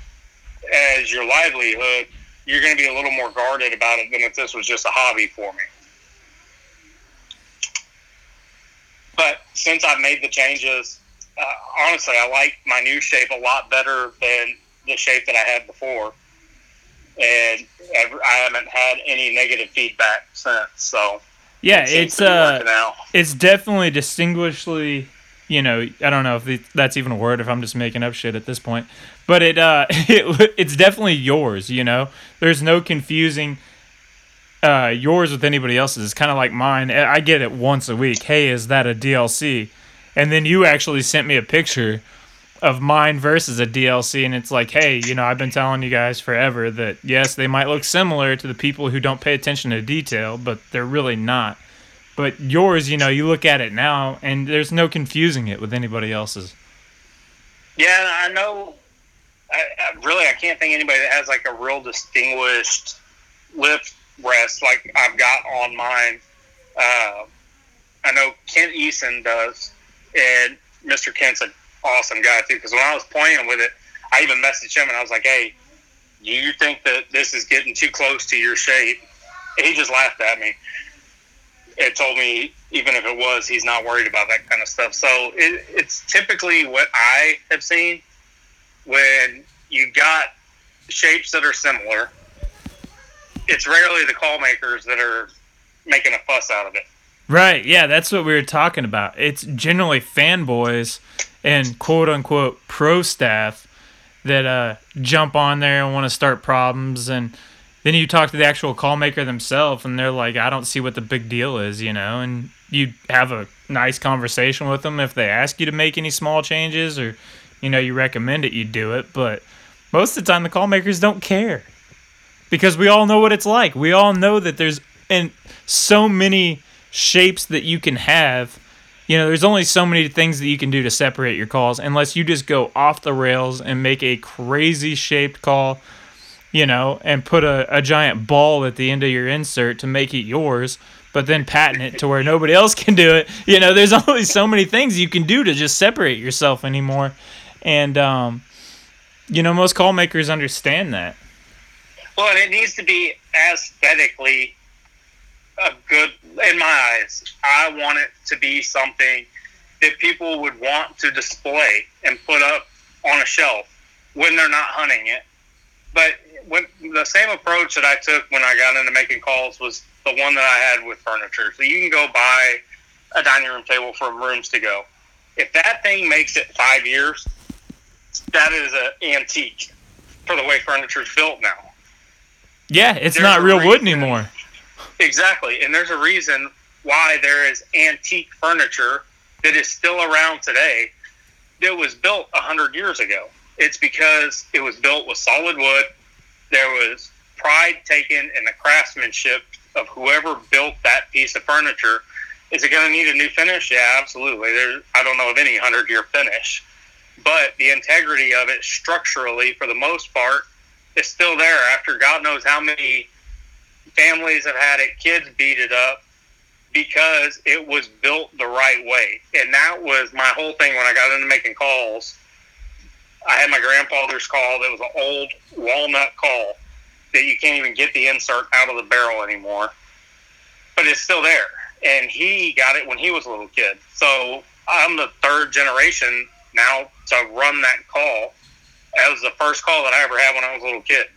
as your livelihood, you're going to be a little more guarded about it than if this was just a hobby for me. But since I've made the changes, uh, honestly, I like my new shape a lot better than the shape that I had before. And I haven't had any negative feedback since. So yeah, it it's uh, it's definitely distinguishedly you know, I don't know if that's even a word if I'm just making up shit at this point, but it uh, it it's definitely yours. You know, there's no confusing uh, yours with anybody else's. It's kind of like mine. I get it once a week. Hey, is that a DLC? And then you actually sent me a picture of mine versus a DLC, and it's like, hey, you know, I've been telling you guys forever that yes, they might look similar to the people who don't pay attention to detail, but they're really not. But yours, you know, you look at it now, and there's no confusing it with anybody else's. Yeah, I know. I, I really, I can't think anybody that has like a real distinguished lip rest like I've got on mine. Uh, I know Kent Eason does, and Mr. Kent's an awesome guy too. Because when I was playing with it, I even messaged him and I was like, "Hey, do you think that this is getting too close to your shape?" And he just laughed at me and told me even if it was, he's not worried about that kind of stuff. So it, it's typically what I have seen when you got shapes that are similar. It's rarely the call makers that are making a fuss out of it. Right. Yeah, that's what we were talking about. It's generally fanboys and quote unquote pro staff that uh, jump on there and want to start problems and then you talk to the actual call maker themselves and they're like i don't see what the big deal is you know and you have a nice conversation with them if they ask you to make any small changes or you know you recommend it you do it but most of the time the call makers don't care because we all know what it's like we all know that there's and so many shapes that you can have you know there's only so many things that you can do to separate your calls unless you just go off the rails and make a crazy shaped call you know, and put a, a giant ball at the end of your insert to make it yours, but then patent it to where nobody else can do it. You know, there's only so many things you can do to just separate yourself anymore. And, um, you know, most call makers understand that. Well, it needs to be aesthetically a good, in my eyes. I want it to be something that people would want to display and put up on a shelf when they're not hunting it. But when the same approach that I took when I got into making calls was the one that I had with furniture. So you can go buy a dining room table from Rooms to Go. If that thing makes it five years, that is an antique for the way furniture is built now. Yeah, it's there's not real wood anymore. Exactly, and there's a reason why there is antique furniture that is still around today that was built a hundred years ago. It's because it was built with solid wood. There was pride taken in the craftsmanship of whoever built that piece of furniture. Is it going to need a new finish? Yeah, absolutely. There, I don't know of any hundred year finish, but the integrity of it structurally, for the most part, is still there. After God knows how many families have had it, kids beat it up because it was built the right way. And that was my whole thing when I got into making calls. I had my grandfather's call that was an old walnut call that you can't even get the insert out of the barrel anymore. But it's still there. And he got it when he was a little kid. So I'm the third generation now to run that call. That was the first call that I ever had when I was a little kid.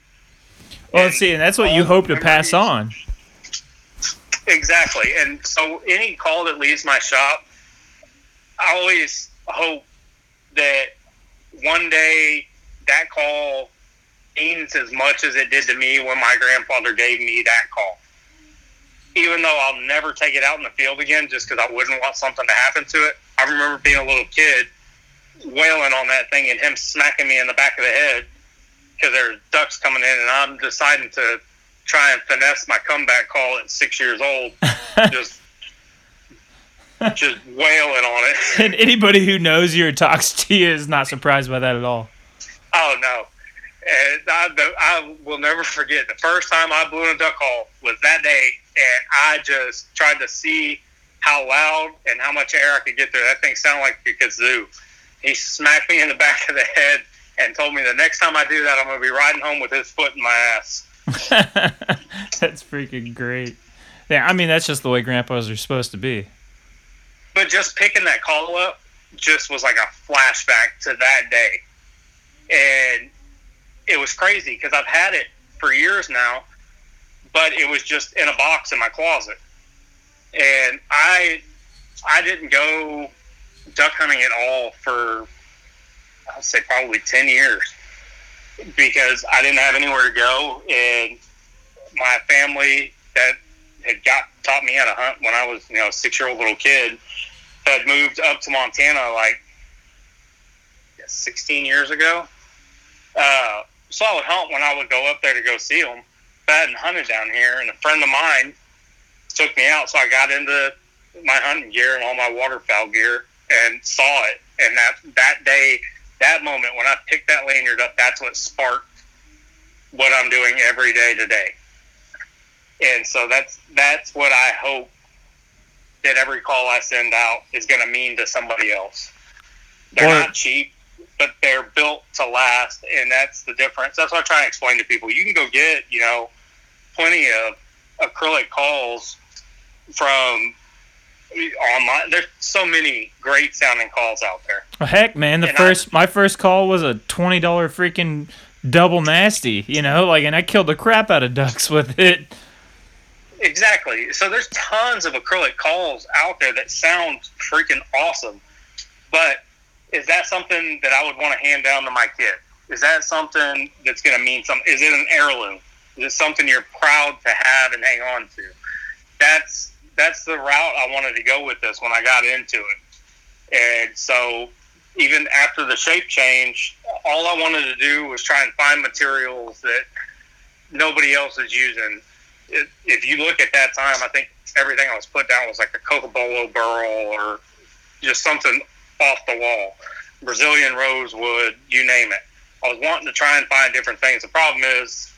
Well, and see, and that's what you hope to pass on. Exactly. And so any call that leaves my shop, I always hope that one day that call means as much as it did to me when my grandfather gave me that call. Even though I'll never take it out in the field again just because I wouldn't want something to happen to it. I remember being a little kid wailing on that thing and him smacking me in the back of the head because there's ducks coming in and I'm deciding to try and finesse my comeback call at six years old. just just wailing on it. and anybody who knows you or talks to you is not surprised by that at all. Oh no. And I, I will never forget the first time I blew in a duck call was that day, and I just tried to see how loud and how much air I could get there. That thing sounded like a kazoo. He smacked me in the back of the head and told me the next time I do that, I'm going to be riding home with his foot in my ass. that's freaking great. Yeah, I mean that's just the way grandpas are supposed to be. But just picking that call up just was like a flashback to that day, and it was crazy because I've had it for years now, but it was just in a box in my closet, and I I didn't go duck hunting at all for I'd say probably ten years because I didn't have anywhere to go, and my family that had got taught me how to hunt when I was you know a six year old little kid had moved up to Montana like 16 years ago. Uh, so I would hunt when I would go up there to go see them. But I hadn't hunted down here, and a friend of mine took me out, so I got into my hunting gear and all my waterfowl gear and saw it. And that that day that moment when I picked that lanyard up, that's what sparked what I'm doing every day today. And so that's that's what I hope that every call I send out is going to mean to somebody else. They're well, not cheap, but they're built to last, and that's the difference. That's what I try to explain to people. You can go get you know plenty of acrylic calls from online. There's so many great sounding calls out there. Well, heck, man, the and first I, my first call was a twenty dollar freaking double nasty. You know, like, and I killed the crap out of ducks with it. Exactly. So there's tons of acrylic calls out there that sound freaking awesome, but is that something that I would want to hand down to my kid? Is that something that's going to mean something? Is it an heirloom? Is it something you're proud to have and hang on to? That's that's the route I wanted to go with this when I got into it. And so even after the shape change, all I wanted to do was try and find materials that nobody else is using. If you look at that time, I think everything I was put down was like a Cocobolo burl or just something off the wall. Brazilian rosewood, you name it. I was wanting to try and find different things. The problem is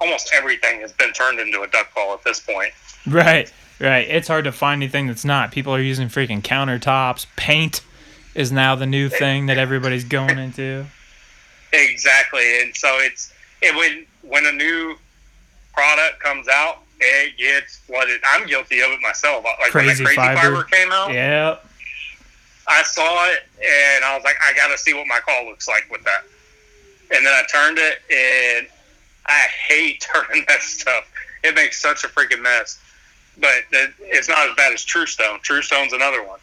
almost everything has been turned into a duck call at this point. Right. Right. It's hard to find anything that's not. People are using freaking countertops. Paint is now the new thing that everybody's going into. Exactly. And so it's it when when a new product comes out, it gets flooded. I'm guilty of it myself. Like crazy, when crazy fiber. fiber came out. Yeah. I saw it and I was like, I got to see what my call looks like with that. And then I turned it and I hate turning that stuff. It makes such a freaking mess but it's not as bad as TruStone. True Stone's another one.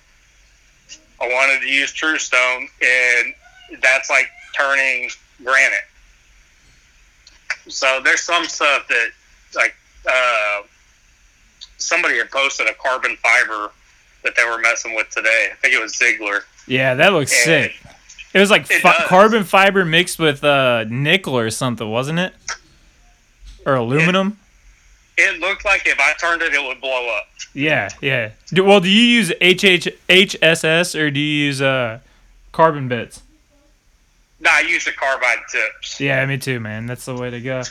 I wanted to use TruStone, and that's like turning granite. So there's some stuff that like uh, somebody had posted a carbon fiber that they were messing with today. I think it was Ziegler. Yeah, that looks and, sick. It was like It fi- carbon fiber mixed with uh, nickel or something, wasn't it? Or aluminum? It looked like if I turned it, it would blow up. Yeah, yeah. Do, well, do you use HH, HSS or do you use uh, carbon bits? No, I use the carbide tips. Yeah, me too, man. That's the way to go.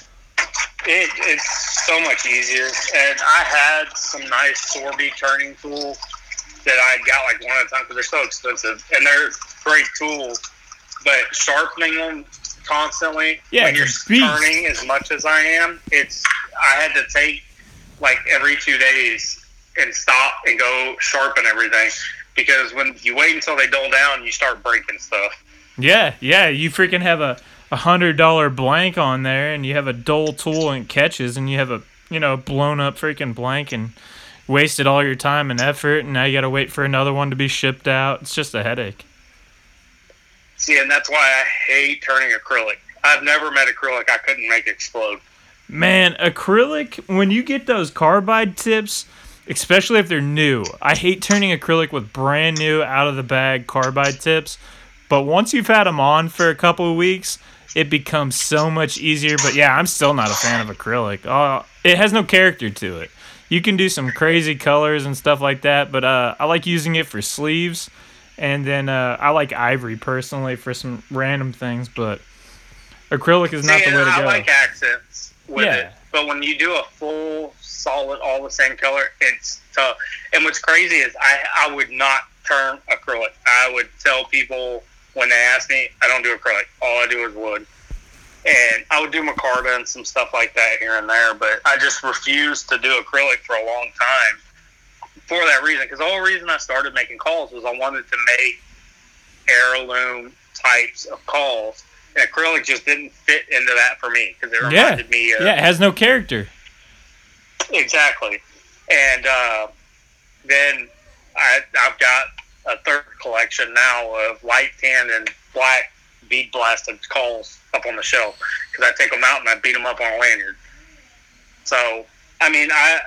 It, it's so much easier. And I had some nice Sorby turning tools that I got like one at a time because they're so expensive and they're great tools. But sharpening them constantly Yeah, when you're turning as much as I am, it's I had to take like every two days and stop and go sharpen everything because when you wait until they dull down, you start breaking stuff. Yeah, yeah. You freaking have a a hundred dollar blank on there, and you have a dull tool and catches, and you have a you know blown up freaking blank and wasted all your time and effort, and now you got to wait for another one to be shipped out. It's just a headache. See, and that's why I hate turning acrylic. I've never met acrylic I couldn't make explode. Man, acrylic, when you get those carbide tips, especially if they're new, I hate turning acrylic with brand new out of the bag carbide tips. But once you've had them on for a couple of weeks, it becomes so much easier. But yeah, I'm still not a fan of acrylic. Oh, it has no character to it. You can do some crazy colors and stuff like that, but uh, I like using it for sleeves. And then uh, I like ivory personally for some random things, but acrylic is not See, the way to I go. like accents with Yeah. it, but when you do a full, solid, all the same color, it's tough. And what's crazy is I, I would not turn acrylic. I would tell people when they ask me, I don't do acrylic. All I do is wood. And I would do Micarta and some stuff like that here and there, but I just refused to do acrylic for a long time for that reason. Because the whole reason I started making calls was I wanted to make heirloom types of calls and acrylic just didn't fit into that for me because it Yeah. reminded me of Yeah, it has no character. exactly. And uh, then I, I've got a third collection now of light tan and black bead blasted calls up on the shelf because I take them out and I beat them up on a lanyard. So I mean, I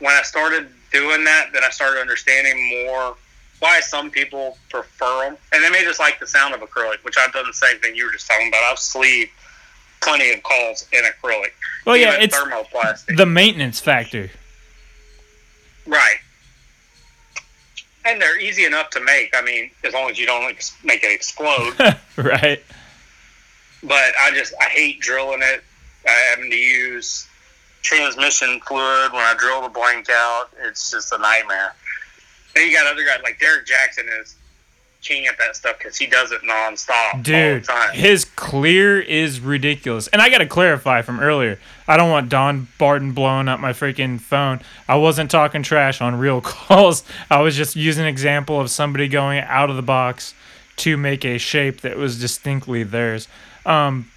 when I started doing that, then I started understanding more why some people prefer them, and they may just like the sound of acrylic, which I've done the same thing you were just talking about. I've sleeved plenty of calls in acrylic. Well, yeah, it's thermoplastic. the maintenance factor. Right. And they're easy enough to make. I mean, as long as you don't make it explode. right. but I just I hate drilling it. I having to use transmission fluid when I drill the blank out. It's just a nightmare. Then you got other guys like Derek Jackson is king at that stuff because he does it nonstop all Dude, the time. his clear is ridiculous. And I got to clarify from earlier. I don't want Don Barton blowing up my freaking phone. I wasn't talking trash on real calls. I was just using an example of somebody going out of the box to make a shape that was distinctly theirs. Um,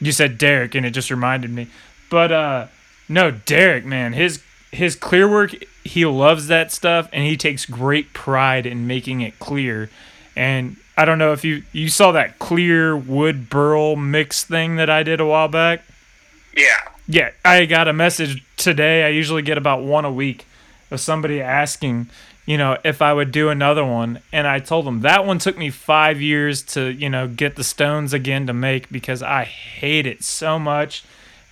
you said Derek, and it just reminded me. But uh, no, Derek, man, his his clear work, he loves that stuff, and he takes great pride in making it clear. And I don't know if you you saw that clear wood burl mix thing that I did a while back. Yeah. Yeah, I got a message today. I usually get about one a week of somebody asking, you know, if I would do another one. And I told them that one took me five years to, you know, get the stones again to make because I hate it so much.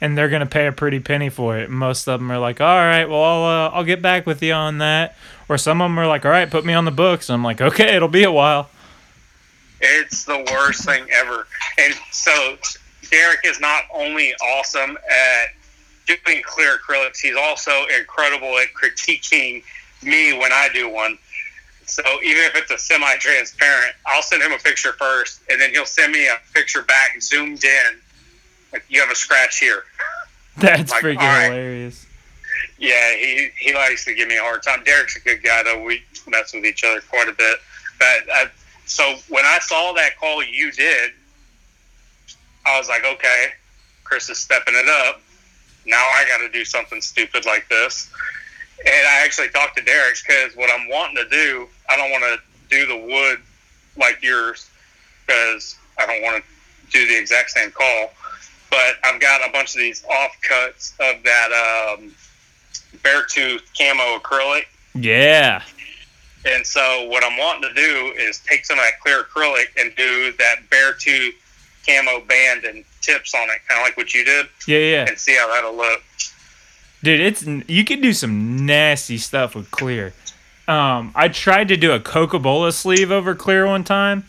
And they're gonna pay a pretty penny for it. Most of them are like, "All right, well, I'll uh, I'll get back with you on that." Or some of them are like, "All right, put me on the books." And I'm like, "Okay, it'll be a while." It's the worst thing ever. And so Derek is not only awesome at doing clear acrylics, he's also incredible at critiquing me when I do one. So even if it's a semi-transparent, I'll send him a picture first, and then he'll send me a picture back zoomed in. Like you have a scratch here. That's Like, freaking right. hilarious. Yeah, he he likes to give me a hard time. Derek's a good guy though. We mess with each other quite a bit. But uh, so when I saw that call you did, I was like, okay, Chris is stepping it up. Now I got to do something stupid like this. And I actually talked to Derek's because what I'm wanting to do, I don't want to do the wood like yours because I don't want to do the exact same call. But I've got a bunch of these offcuts of that um, Beartooth camo acrylic. Yeah. And so what I'm wanting to do is take some of that clear acrylic and do that Bear Tooth camo band and tips on it, kind of like what you did, Yeah, yeah. and see how that'll look. Dude, it's you can do some nasty stuff with clear. Um, I tried to do a Coca Cola sleeve over clear one time,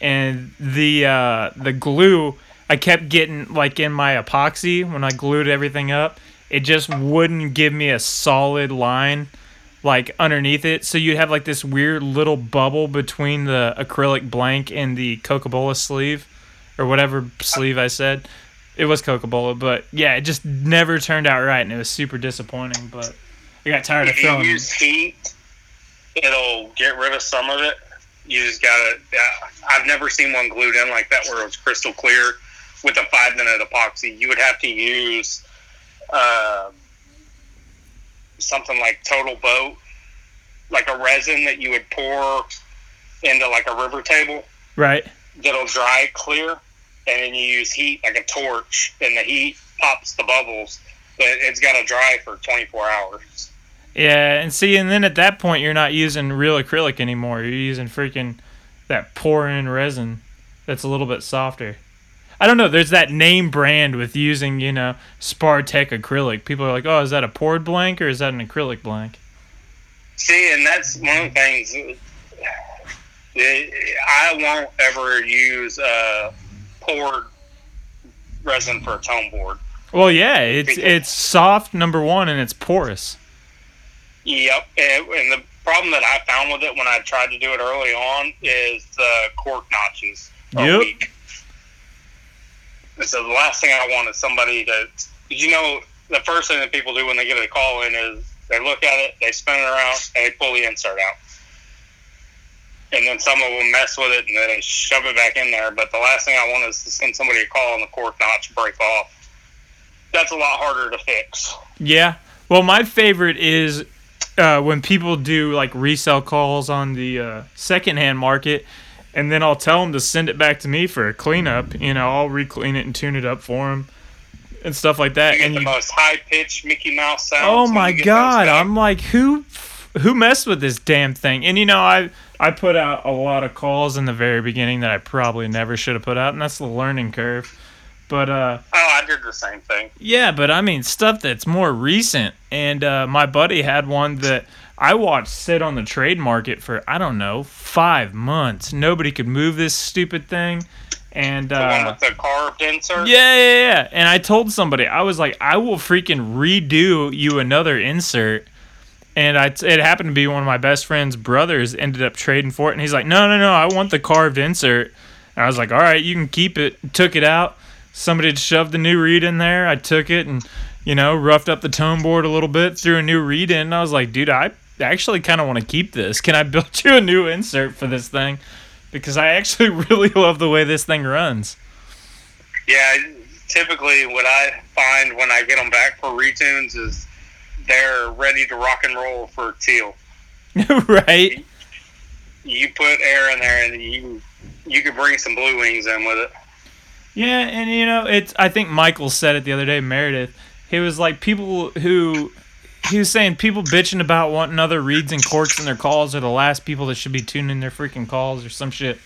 and the uh, the glue I kept getting like in my epoxy when I glued everything up. It just wouldn't give me a solid line like underneath it. So you'd have like this weird little bubble between the acrylic blank and the Coca Cola sleeve, or whatever sleeve I said. It was Coca Cola, but yeah, it just never turned out right, and it was super disappointing. But I got tired of throwing. If you use heat, it'll get rid of some of it. You just gotta. Yeah, I've never seen one glued in like that where it was crystal clear with a five minute epoxy. You would have to use uh, something like TotalBoat, like a resin that you would pour into like a river table Right. that'll dry clear, and then you use heat like a torch, and the heat pops the bubbles. But it's got to dry for 24 hours. Yeah, and see, and then at that point, you're not using real acrylic anymore. You're using freaking that pour-in resin that's a little bit softer. I don't know. There's that name brand with using, you know, Spartec acrylic. People are like, "Oh, is that a poured blank or is that an acrylic blank?" See, and that's one of the things. uh, I won't ever use uh, poured resin for a tone board. Well, yeah, it's it's soft number one and it's porous. Yep, and, and the problem that I found with it when I tried to do it early on is the cork notches Yep. weak. And so the last thing I want is somebody to. You know the first thing that people do when they get a call in is they look at it, they spin it around, and they pull the insert out. And then some of them mess with it and then they shove it back in there. But the last thing I want is to send somebody a call and the cork notch break off. That's a lot harder to fix. Yeah. Well, my favorite is uh, when people do like resell calls on the uh, secondhand market, and then I'll tell them to send it back to me for a cleanup. You know, I'll re-clean it and tune it up for them and stuff like that. You And the you, most high pitched Mickey Mouse sounds. oh my you get those god. I'm like, who, who messed with this damn thing? And you know, I I put out a lot of calls in the very beginning that I probably never should have put out, and that's the learning curve. But uh, Oh, I did the same thing. yeah, but I mean stuff that's more recent. And uh, my buddy had one that I watched sit on the trade market for I don't know five months. Nobody could move this stupid thing, and The one uh, with the carved insert. yeah, yeah, yeah. And I told somebody I was like, I will freaking redo you another insert. And I, it happened to be one of my best friend's brothers ended up trading for it, and he's like, no, no, no, I want the carved insert. And I was like, all right, you can keep it. Took it out. Somebody had shoved the new reed in there. I took it and, you know, roughed up the tone board a little bit, threw a new reed in. And I was like, dude, I actually kind of want to keep this. Can I build you a new insert for this thing? Because I actually really love the way this thing runs. Yeah, typically what I find when I get them back for retunes is they're ready to rock and roll for teal. right? You put air in there and you you could bring some blue wings in with it. Yeah, and you know, it's. I think Michael said it the other day. Meredith, he was like people who. He was saying people bitching about wanting other reads and corks in their calls are the last people that should be tuning their freaking calls or some shit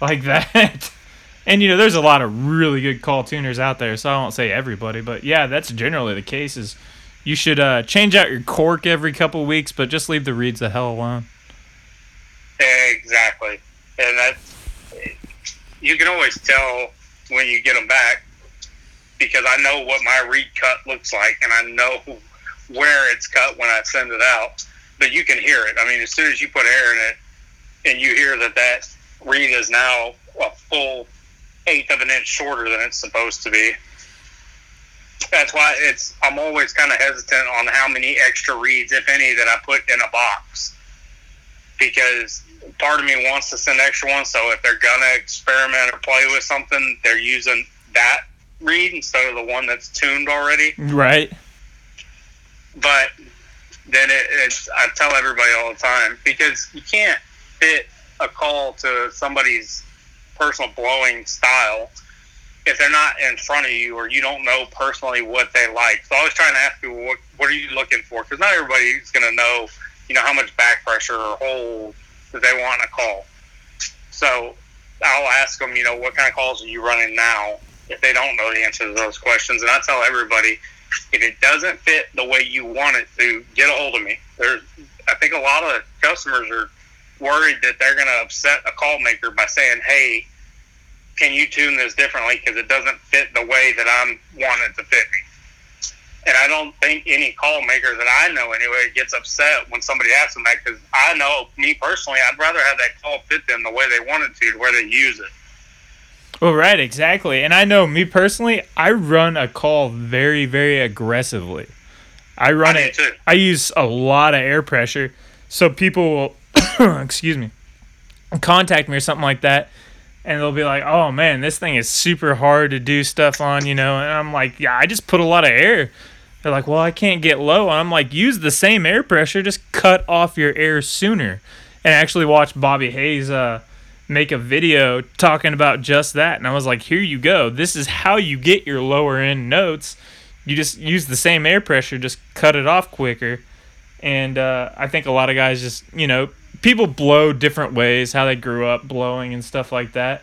like that. And you know, there's a lot of really good call tuners out there, so I won't say everybody, but yeah, that's generally the case. Is you should uh, change out your cork every couple weeks, but just leave the reeds the hell alone. Exactly, and that you can always tell when you get them back because I know what my reed cut looks like, and I know where it's cut when I send it out. But you can hear it. I mean, as soon as you put air in it, and you hear that that reed is now a full eighth of an inch shorter than it's supposed to be. That's why it's. I'm always kind of hesitant on how many extra reeds, if any, that I put in a box, because part of me wants to send extra ones. So if they're gonna experiment or play with something, they're using that reed instead of the one that's tuned already. Right? But then it, it's. I tell everybody all the time because you can't fit a call to somebody's personal blowing style if they're not in front of you or you don't know personally what they like. So I was trying to ask people, what, what are you looking for? Because not everybody's going to know you know, how much back pressure or hold that they want to call. So I'll ask them, you know, what kind of calls are you running now? If they don't know the answer to those questions, and I tell everybody, if it doesn't fit the way you want it to, get a hold of me. There's, I think a lot of customers are worried that they're going to upset a call maker by saying, "Hey, can you tune this differently because it doesn't fit the way that I'm wanting to fit me?" And I don't think any call maker that I know anyway gets upset when somebody asks them that because I know me personally, I'd rather have that call fit them the way they want it to, to where they use it. Well, right, exactly. And I know me personally, I run a call very, very aggressively. I run I it. too. I use a lot of air pressure, so people will, excuse me, contact me or something like that, and they'll be like, "Oh man, this thing is super hard to do stuff on," you know. And I'm like, "Yeah, I just put a lot of air." They're like, "Well, I can't get low." And I'm like, "Use the same air pressure, just cut off your air sooner." And I actually watched Bobby Hayes uh, make a video talking about just that, and I was like, "Here you go. This is how you get your lower end notes." you just use the same air pressure, just cut it off quicker. And uh, I think a lot of guys just, you know, people blow different ways, how they grew up blowing and stuff like that.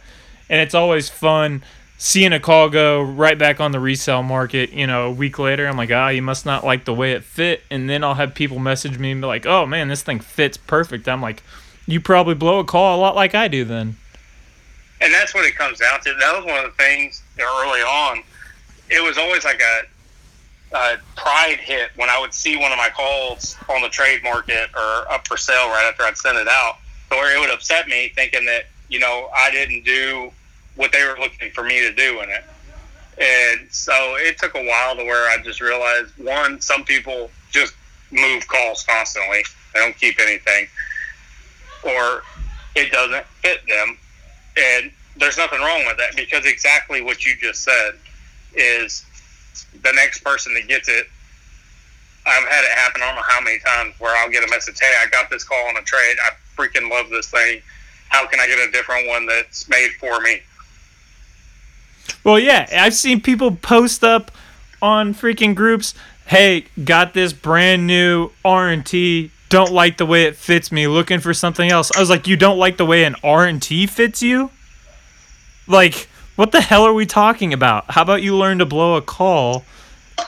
And it's always fun seeing a call go right back on the resale market, you know, a week later. I'm like, ah, you must not like the way it fit. And then I'll have people message me and be like, oh man, this thing fits perfect. I'm like, you probably blow a call a lot like I do then. And that's what it comes down to. That was one of the things early on. It was always like a, a pride hit when I would see one of my calls on the trade market or up for sale right after I'd send it out, where it would upset me thinking that, you know, I didn't do what they were looking for me to do in it. And so it took a while to where I just realized one, some people just move calls constantly, they don't keep anything, or it doesn't fit them. And there's nothing wrong with that because exactly what you just said is the next person that gets it. I've had it happen. I don't know how many times where I'll get a message, "Hey, I got this call on a trade. I freaking love this thing. How can I get a different one that's made for me?" Well, yeah, I've seen people post up on freaking groups. Hey, got this brand new R and T. Don't like the way it fits me. Looking for something else. I was like, you don't like the way an R and T fits you? Like, what the hell are we talking about? How about you learn to blow a call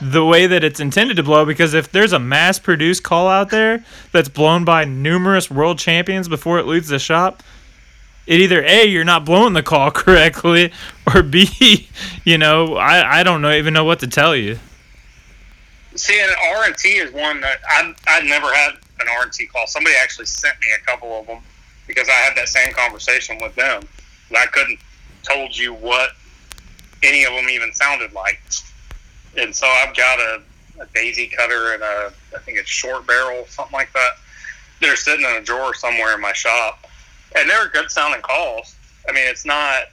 the way that it's intended to blow? Because if there's a mass-produced call out there that's blown by numerous world champions before it leaves the shop, it either a you're not blowing the call correctly or b you know i, I don't know even know what to tell you See, an R and T is one that I I never had an R and T call. Somebody actually sent me a couple of them because I had that same conversation with them. And I couldn't told you what any of them even sounded like. And so I've got a, a daisy cutter and a I think it's short barrel something like that. They're sitting in a drawer somewhere in my shop, and they're good sounding calls. I mean, it's not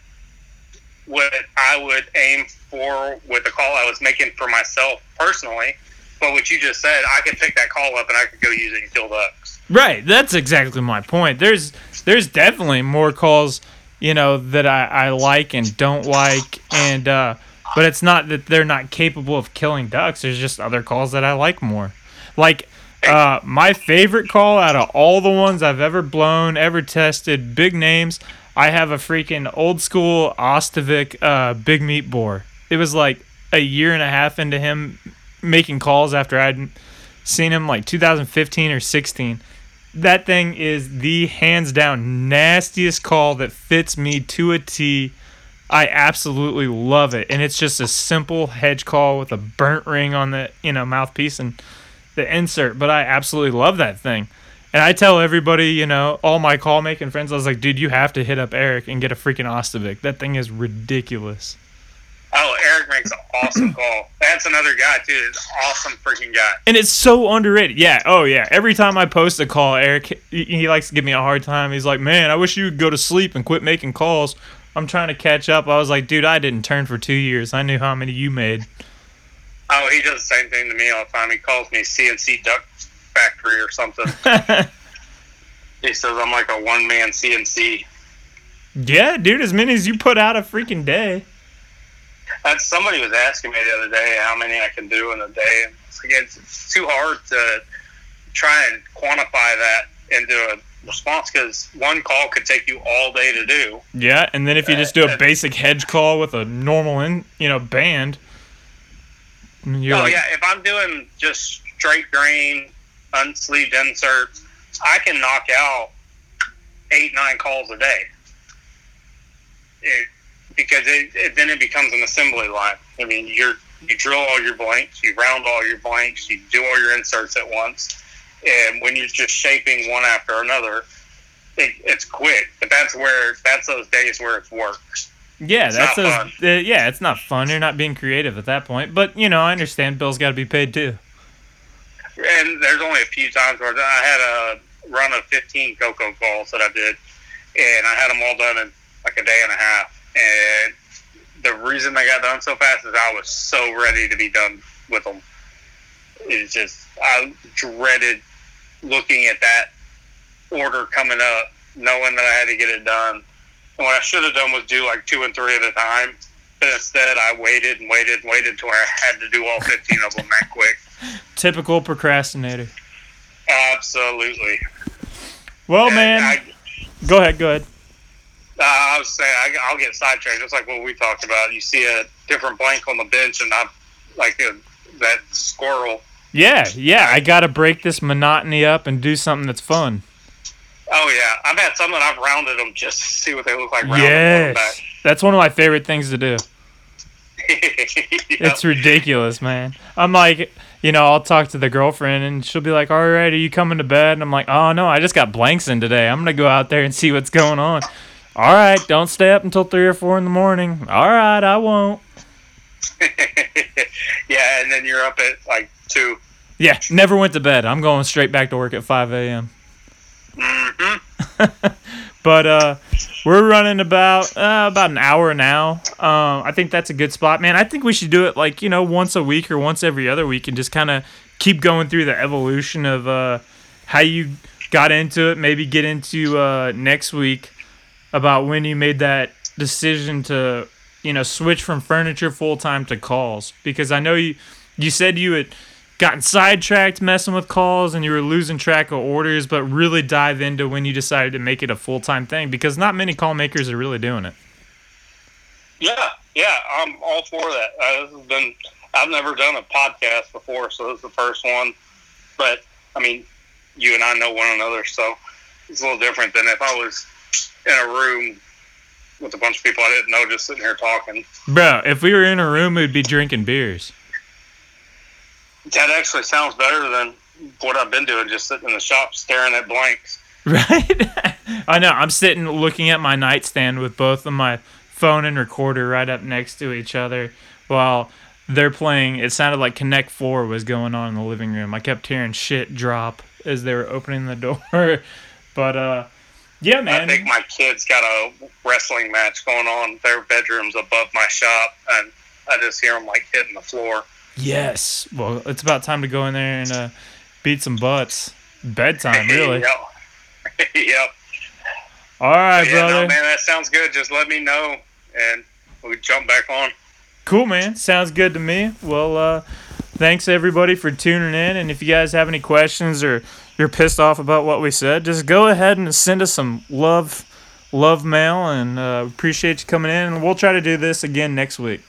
what I would aim for with the call I was making for myself personally. But what you just said, I could pick that call up and I could go use it and kill ducks. Right, that's exactly my point. There's there's definitely more calls, you know, that I, I like and don't like and uh but it's not that they're not capable of killing ducks. There's just other calls that I like more. Like uh my favorite call out of all the ones I've ever blown, ever tested, big names, I have a freaking old school Ostovic uh big meat bore. It was like a year and a half into him making calls after I'd seen him like 2015 or 16. That thing is the hands down nastiest call that fits me to a T. I absolutely love it, and it's just a simple hedge call with a burnt ring on the you know mouthpiece and the insert. But I absolutely love that thing, and I tell everybody you know all my call making friends, I was like, dude, you have to hit up Eric and get a freaking Ostovic. That thing is ridiculous. Oh, Eric makes an awesome call. That's another guy too. He's an awesome freaking guy. And it's so underrated. Yeah. Oh, yeah. Every time I post a call, Eric, he, he likes to give me a hard time. He's like, man, I wish you would go to sleep and quit making calls. I'm trying to catch up. I was like, dude, I didn't turn for two years. I knew how many you made. Oh, he does the same thing to me all the time. He calls me CNC Duck Factory or something. he says I'm like a one man CNC. yeah, dude, as many as you put out a freaking day. That's somebody was asking me the other day how many I can do in a day. It's, like, it's, it's too hard to try and quantify that into a response because one call could take you all day to do. Yeah, and then if you just do a basic hedge call with a normal in you know band. You're oh like, yeah, if I'm doing just straight grain, unsleeved inserts, I can knock out eight nine calls a day. It, because it, it, then it becomes an assembly line. I mean, you're you drill all your blanks, you round all your blanks, you do all your inserts at once, and when you're just shaping one after another, it, it's quick. But that's where that's those days where it works. Yeah, it's that's those. Uh, yeah, it's not fun. You're not being creative at that point. But you know, I understand. Bill's got to be paid too. And there's only a few times where I had a run of 15 cocoa calls that I did, and I had them all done in like a day and a half and the reason they got done so fast is I was so ready to be done with them. It's just I dreaded looking at that order coming up, knowing that I had to get it done. And what I should have done was do like two and three at a time. But instead, I waited and waited and waited until I had to do all 15 of them that quick. Typical procrastinator. Absolutely. Well, and man. I, go ahead. Go ahead. Uh, I was saying I, will get sidetracked, just like what we talked about. You see a different blank on the bench, and I'm like a, that squirrel. Yeah, yeah. I got to break this monotony up and do something that's fun. Oh yeah, I've had some that I've rounded them just to see what they look like. Yes, that's one of my favorite things to do. yep. It's ridiculous, man. I'm like, you know, I'll talk to the girlfriend and she'll be like, "All right, are you coming to bed?" And I'm like, "Oh no, I just got blanks in today. I'm gonna go out there and see what's going on." All right, don't stay up until three or four in the morning. All right, I won't. yeah, and then you're up at like two. Yeah, never went to bed. I'm going straight back to work at 5 a.m. Mm-hmm. but uh, we're running about uh, about an hour now. Um, I think that's a good spot, man. I think we should do it like you know once a week or once every other week, and just kind of keep going through the evolution of uh, how you got into it. Maybe get into uh, next week about when you made that decision to you know switch from furniture full time to calls because I know you you said you had gotten sidetracked messing with calls and you were losing track of orders but really dive into when you decided to make it a full time thing because not many call makers are really doing it. Yeah, yeah, I'm all for that. Uh, this has been I've never done a podcast before, so this is the first one. But I mean, you and I know one another, so it's a little different than if I was in a room with a bunch of people I didn't know just sitting here talking. Bro, if we were in a room, we'd be drinking beers. That actually sounds better than what I've been doing, just sitting in the shop staring at blanks. Right? I know. I'm sitting looking at my nightstand with both of my phone and recorder right up next to each other while they're playing. It sounded like Connect 4 was going on in the living room. I kept hearing shit drop as they were opening the door. but, uh, yeah, man. I think my kids got a wrestling match going on. Their bedrooms above my shop, and I just hear them like hitting the floor. Yes. Well, it's about time to go in there and uh, beat some butts. Bedtime, really. yep. yep. All right, yeah, brother. No, man, that sounds good. Just let me know, and we jump back on. Cool, man. Sounds good to me. Well, uh, thanks everybody for tuning in. And if you guys have any questions or you're pissed off about what we said, just go ahead and send us some love, love mail, and uh, appreciate you coming in. And we'll try to do this again next week.